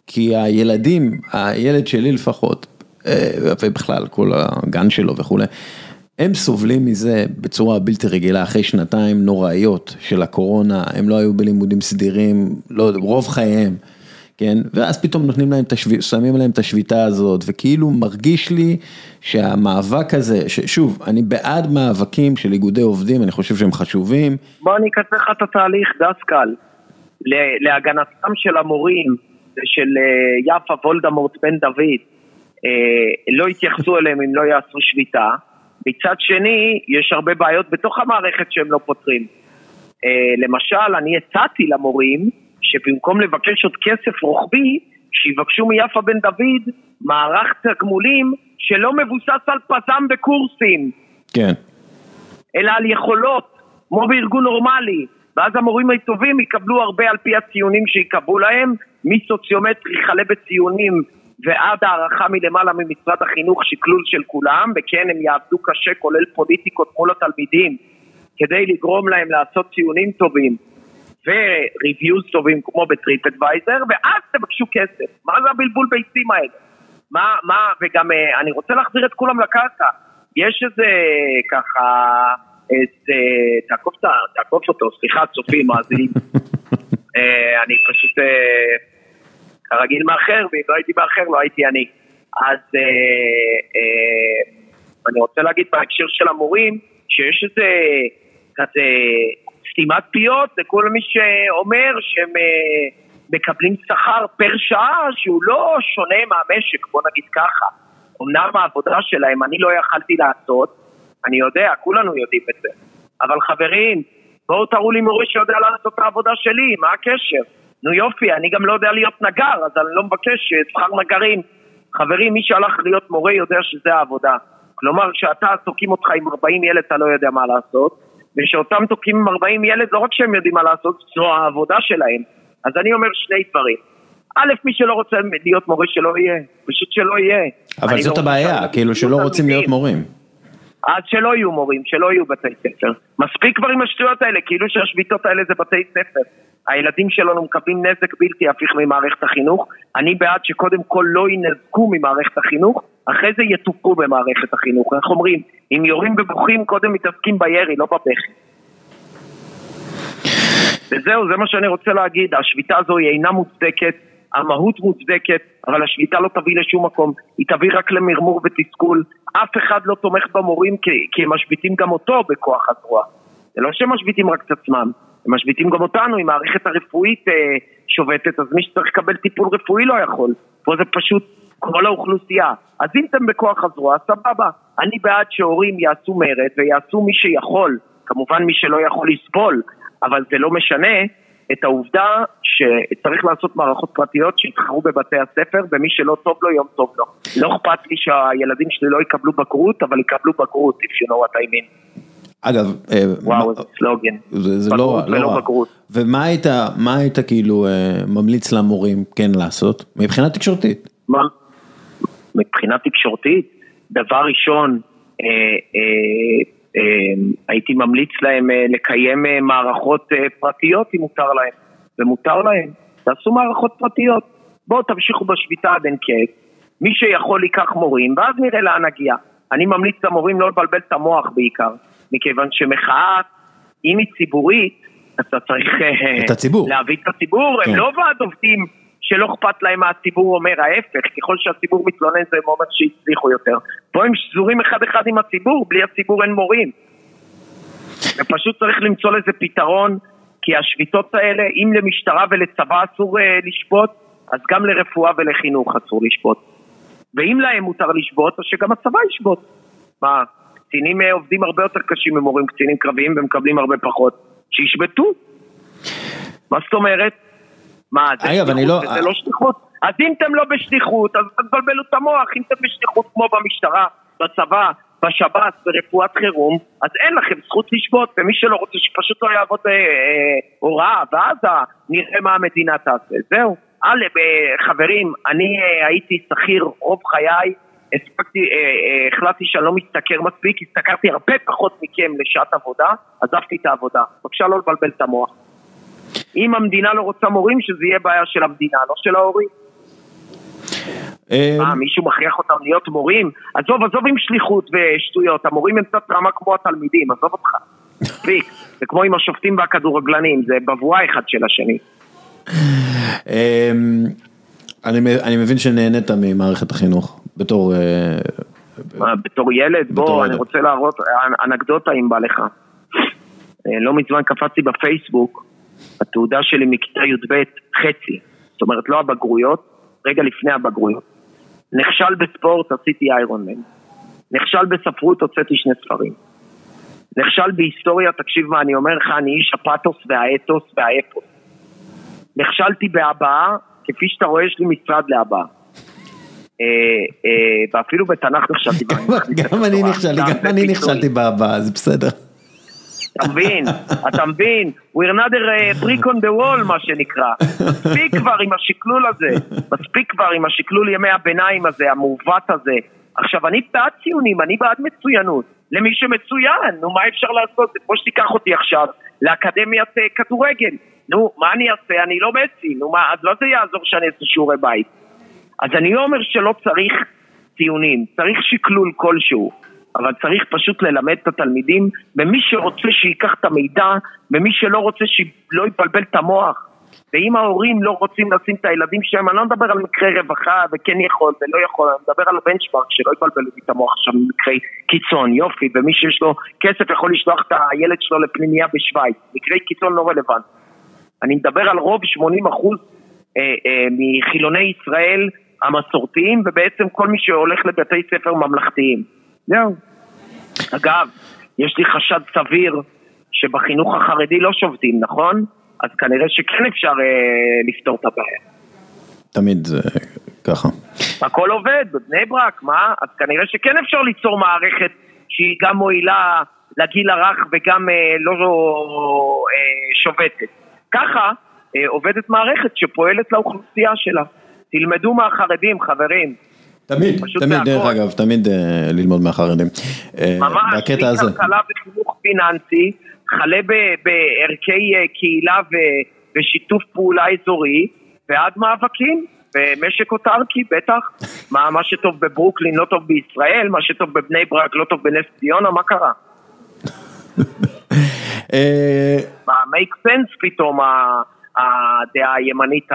כי הילדים, הילד שלי לפחות, אה, ובכלל כל הגן שלו וכולי, הם סובלים מזה בצורה בלתי רגילה אחרי שנתיים נוראיות של הקורונה, הם לא היו בלימודים סדירים, לא, רוב חייהם, כן, ואז פתאום נותנים להם את השביתה, שמים להם את השביתה הזאת, וכאילו מרגיש לי שהמאבק הזה, ששוב, אני בעד מאבקים של איגודי עובדים, אני חושב שהם חשובים, בוא אני אקצר לך את התהליך, דסקל. להגנתם של המורים ושל אה, יפה וולדמורט בן דוד, אה, לא יתייחסו אליהם אם לא יעשו שביתה. מצד שני, יש הרבה בעיות בתוך המערכת שהם לא פותרים. אה, למשל, אני הצעתי למורים שבמקום לבקש עוד כסף רוחבי, שיבקשו מיפה בן דוד מערך תגמולים שלא מבוסס על פזם בקורסים. כן, אלא על יכולות, כמו בארגון נורמלי. ואז המורים הטובים יקבלו הרבה על פי הציונים שייקבעו להם, מסוציומטרי חלה בציונים ועד הערכה מלמעלה ממשרד החינוך שקלול של כולם, וכן הם יעבדו קשה כולל פוליטיקות מול התלמידים כדי לגרום להם לעשות ציונים טובים וריוויוז טובים כמו בטריפ אדוויזר, ואז תבקשו כסף. מה זה הבלבול ביצים האלה? מה, מה, וגם אה, אני רוצה להחזיר את כולם לקרקע. יש איזה ככה, תעקוף, את ה- תעקוף אותו, סליחה צופים, מאזינים. אה, אני פשוט אה, כרגיל מאחר, ואם לא הייתי מאחר לא הייתי אני. אז אה, אה, אני רוצה להגיד בהקשר של המורים, שיש איזה כזה סתימת פיות לכל מי שאומר שהם אה, מקבלים שכר פר שעה שהוא לא שונה מהמשק, בוא נגיד ככה. אמנם העבודה שלהם אני לא יכלתי לעשות, אני יודע, כולנו יודעים את זה. אבל חברים, בואו תראו לי מורה שיודע לעשות את העבודה שלי, מה הקשר? נו יופי, אני גם לא יודע להיות נגר, אז אני לא מבקש שכר נגרים. חברים, מי שהלך להיות מורה יודע שזה העבודה. כלומר, כשאתה תוקעים אותך עם 40 ילד אתה לא יודע מה לעשות, ושאותם תוקעים עם 40 ילד לא רק שהם יודעים מה לעשות, זו העבודה שלהם. אז אני אומר שני דברים. א', מי שלא רוצה להיות מורה שלא יהיה, פשוט שלא יהיה. אבל זאת לא הבעיה, כאילו שלא רוצים להיות. מורים. אז שלא יהיו מורים, שלא יהיו בתי ספר. מספיק כבר עם השטויות האלה, כאילו שהשביתות האלה זה בתי ספר. הילדים שלנו מקבלים נזק בלתי הפיך ממערכת החינוך. אני בעד שקודם כל לא ינזקו ממערכת החינוך, אחרי זה יטופו במערכת החינוך. איך אומרים? אם יורים ובוכים, קודם מתעסקים בירי, לא בבכי. וזהו, זה מה שאני רוצה להגיד. השביתה הזו היא אינה מוצדקת, המהות מוצדקת, אבל השביתה לא תביא לשום מקום. היא תביא רק למרמור ותסכול. אף אחד לא תומך במורים כי, כי הם משביתים גם אותו בכוח הזרוע. זה לא שהם משביתים רק את עצמם, הם משביתים גם אותנו, אם המערכת הרפואית אה, שובתת, אז מי שצריך לקבל טיפול רפואי לא יכול. פה זה פשוט כל האוכלוסייה. אז אם אתם בכוח הזרוע, סבבה. אני בעד שהורים יעשו מרד ויעשו מי שיכול, כמובן מי שלא יכול לסבול, אבל זה לא משנה, את העובדה שצריך לעשות מערכות פרטיות שיתחרו בבתי הספר, ומי שלא טוב לו, יום טוב לו. לא אכפת לי שהילדים שלי לא יקבלו בגרות, אבל יקבלו בגרות, if you know what I mean. אגב, אה, וואו, סלוגן. זה, זה לא, לא רע. בגרות. ומה היית, מה היית כאילו אה, ממליץ למורים כן לעשות, מבחינה תקשורתית? מה? מבחינה תקשורתית, דבר ראשון, אה, אה, הייתי ממליץ להם אה, לקיים אה, מערכות פרטיות אם מותר להם, ומותר להם, תעשו מערכות פרטיות. בואו תמשיכו בשביתה עד אין קץ, מי שיכול ייקח מורים, ואז נראה לאן נגיע. אני ממליץ למורים לא לבלבל את המוח בעיקר, מכיוון שמחאה, אם היא ציבורית, אתה צריך את הציבור. להביא את הציבור, כן. הם לא ועד עובדים שלא אכפת להם מה הציבור אומר, ההפך, ככל שהציבור מתלונן זה אומר שהצליחו יותר. פה הם שזורים אחד אחד עם הציבור, בלי הציבור אין מורים. ופשוט צריך למצוא לזה פתרון, כי השביתות האלה, אם למשטרה ולצבא אסור uh, לשבות, אז גם לרפואה ולחינוך אסור לשבות. ואם להם מותר לשבות, אז שגם הצבא ישבות. מה, קצינים uh, עובדים הרבה יותר קשים ממורים קצינים קרביים ומקבלים הרבה פחות. שישבתו. מה זאת אומרת? מה, זה אגב, שליחות, לא... זה לא שליחות? אז אם אתם לא בשליחות, אז תבלבלו את המוח, אם אתם בשליחות כמו במשטרה, בצבא, בשב"ס, ברפואת חירום, אז אין לכם זכות לשבות, ומי שלא רוצה שפשוט לא יעבוד אה, אה, הוראה, ואז נראה מה המדינה תעשה. זהו. א', אה, חברים, אני אה, הייתי שכיר רוב חיי, הספקתי, אה, אה, החלטתי שאני לא משתכר מספיק, השתכרתי הרבה פחות מכם לשעת עבודה, עזבתי את העבודה. בבקשה לא לבלבל את המוח. אם המדינה לא רוצה מורים, שזה יהיה בעיה של המדינה, לא של ההורים. אה, מה, מישהו מכריח אותם להיות מורים? עזוב, עזוב עם שליחות ושטויות, המורים הם קצת רמה כמו התלמידים, עזוב אותך. מספיק, זה כמו עם השופטים והכדורגלנים, זה בבואה אחד של השני. אמ, אני מבין שנהנית ממערכת החינוך, בתור... אה, בתור ילד? בוא, אני רוצה להראות אנקדוטה אם בא לך. אה, לא מזמן קפצתי בפייסבוק, התעודה שלי מכיתה י"ב חצי, זאת אומרת לא הבגרויות, רגע לפני הבגרויות. נכשל בספורט, עשיתי איירון מן. נכשל בספרות, הוצאתי שני ספרים. נכשל בהיסטוריה, תקשיב מה אני אומר לך, אני איש הפתוס והאתוס והאפוס. נכשלתי בהבעה, כפי שאתה רואה, יש לי משרד להבעה. אה, אה, ואפילו בתנ"ך נכשלתי. גם אני נכשלתי, גם אני נכשלתי בהבעה, זה בסדר. אתה מבין, אתה מבין, we're another uh, brick on the wall מה שנקרא, מספיק כבר עם השקלול הזה, מספיק כבר עם השקלול ימי הביניים הזה, המעוות הזה. עכשיו אני בעד ציונים, אני בעד מצוינות, למי שמצוין, נו מה אפשר לעשות, זה כמו שתיקח אותי עכשיו לאקדמיית uh, כדורגל, נו מה אני אעשה, אני לא מסי, נו מה, אז לא זה יעזור שאני אעשה שיעורי בית. אז אני לא אומר שלא צריך ציונים, צריך שקלול כלשהו. אבל צריך פשוט ללמד את התלמידים, ומי שרוצה שייקח את המידע, ומי שלא רוצה שלא יבלבל את המוח. ואם ההורים לא רוצים לשים את הילדים שלהם, אני לא מדבר על מקרי רווחה וכן יכול ולא יכול, אני מדבר על הבנצ'מארק שלא יבלבלו לי את המוח עכשיו במקרי קיצון, יופי, ומי שיש לו כסף יכול לשלוח את הילד שלו לפנימייה בשוויץ, מקרי קיצון לא רלוונטי. אני מדבר על רוב 80 אחוז אה, אה, מחילוני ישראל המסורתיים, ובעצם כל מי שהולך לבתי ספר ממלכתיים. זהו. אגב, יש לי חשד סביר שבחינוך החרדי לא שובתים, נכון? אז כנראה שכן אפשר אה, לפתור את הבעיה. תמיד זה ככה. הכל עובד, בבני ברק, מה? אז כנראה שכן אפשר ליצור מערכת שהיא גם מועילה לגיל הרך וגם אה, לא אה, שובתת. ככה אה, עובדת מערכת שפועלת לאוכלוסייה שלה. תלמדו מהחרדים, חברים. תמיד, תמיד, דרך אגב, תמיד אה, ללמוד מהחרדים. אה, ממש, בקטע הזה. כלכלה וחינוך פיננסי, חלה בערכי אה, קהילה ושיתוף פעולה אזורי, ועד מאבקים. ומשק אוטרקי, בטח. מה, מה שטוב בברוקלין לא טוב בישראל, מה שטוב בבני ברק לא טוב בנס ציונה, מה קרה? מה, make sense פתאום הדעה הימנית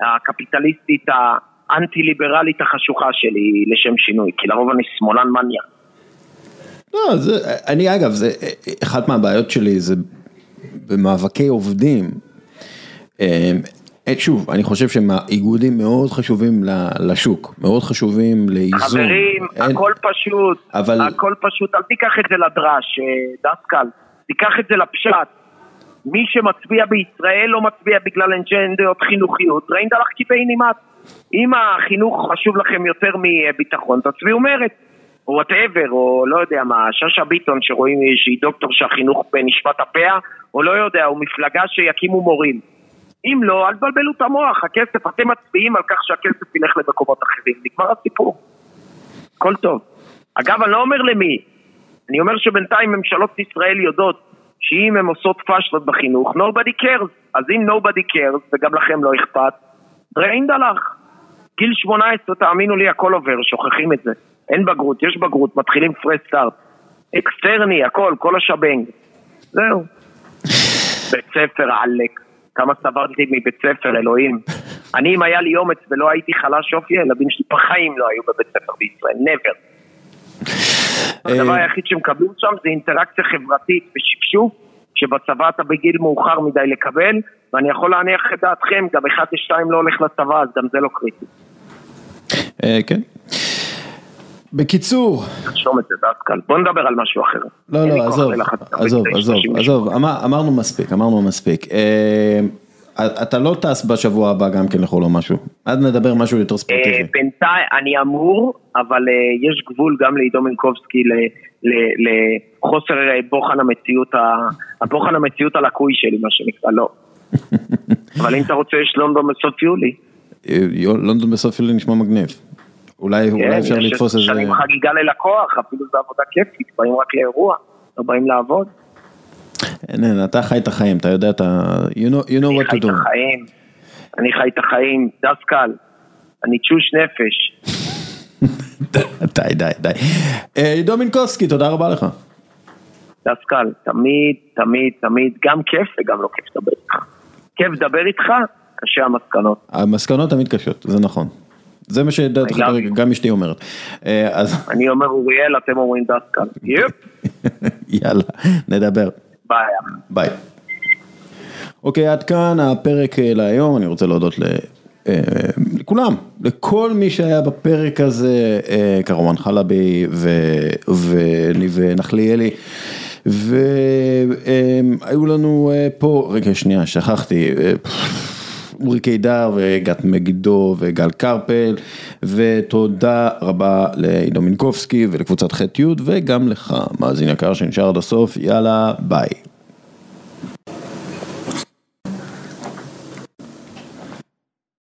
הקפיטליסטית האנטי-ליברלית החשוכה שלי לשם שינוי, כי לרוב אני שמאלן מניה. לא, זה, אני אגב, זה, אחת מהבעיות שלי זה במאבקי עובדים. אה, שוב, אני חושב שהם איגודים מאוד חשובים לשוק, מאוד חשובים לאיזון. חברים, אין... הכל פשוט, אבל... הכל פשוט, אל תיקח את זה לדרש, אה, דסקל, תיקח את זה לפשט. מי שמצביע בישראל לא מצביע בגלל אג'נדות חינוכיות, ריינדלח קיביינימט. אם החינוך חשוב לכם יותר מביטחון, תצביעו מרץ. או whatever, או לא יודע מה, שאשא ביטון שרואים שהיא דוקטור שהחינוך בנשמת אפיה, או לא יודע, או מפלגה שיקימו מורים. אם לא, אל תבלבלו את המוח, הכסף, אתם מצביעים על כך שהכסף ילך למקומות אחרים, נגמר הסיפור. הכל טוב. אגב, אני לא אומר למי, אני אומר שבינתיים ממשלות ישראל יודעות שאם הן עושות פשלות בחינוך, nobody cares. אז אם nobody cares, וגם לכם לא אכפת, דריינד הלך. גיל 18, תאמינו לי, הכל עובר, שוכחים את זה. אין בגרות, יש בגרות, מתחילים fresh start. אקסטרני, הכל, כל ה shebang. זהו. בית ספר עלק. כמה סבלתי מבית ספר, אלוהים. אני, אם היה לי אומץ ולא הייתי חלש אופי, הילדים שלי בחיים לא היו בבית ספר בישראל, never. הדבר היחיד שמקבלים שם זה אינטראקציה חברתית ושפשוף, שבצבא אתה בגיל מאוחר מדי לקבל, ואני יכול להניח את דעתכם, גם 1-2 לא הולך לצבא, אז גם זה לא קריטי. כן. בקיצור. תרשום את זה דסקל, בוא נדבר על משהו אחר. לא, לא, עזוב, עזוב, עזוב, עזוב, אמרנו מספיק, אמרנו מספיק. אתה לא טס בשבוע הבא גם כן לחול או משהו, אז נדבר משהו יותר ספורטיבי. בינתיים, אני אמור, אבל יש גבול גם לעידו מנקובסקי לחוסר בוחן המציאות, הבוחן המציאות הלקוי שלי, מה שנקרא, לא. אבל אם אתה רוצה, יש לונדון בסוף יולי. לונדון בסוף יולי נשמע מגניב. אולי אפשר לתפוס איזה... שנים חגיגה ללקוח, אפילו זו עבודה כיפית, באים רק לאירוע, לא באים לעבוד. אין, אין, אתה חי את החיים, אתה יודע, אתה... you know, you know what to do. אני חי את החיים, אני חי את החיים, דסקל, אני תשוש נפש. די, די, די. עידו מינקובסקי, תודה רבה לך. דסקל, תמיד, תמיד, תמיד, גם כיף וגם לא כיף לדבר איתך. כיף לדבר איתך, קשה המסקנות. המסקנות תמיד קשות, זה נכון. זה מה שדעתך גם אשתי אומרת. אני אומר אוריאל, אתם אומרים דסקל. yep. יאללה, נדבר. ביי. ביי. אוקיי, עד כאן הפרק להיום, אני רוצה להודות לכולם, לכל מי שהיה בפרק הזה, קרומן חלבי וניב נחליאלי. והיו לנו פה, רגע שנייה, שכחתי. אורי קידר וגת מגידו וגל קרפל ותודה רבה לעידו מינקובסקי ולקבוצת ח' י' וגם לך מאזין יקר שנשאר עד הסוף יאללה ביי.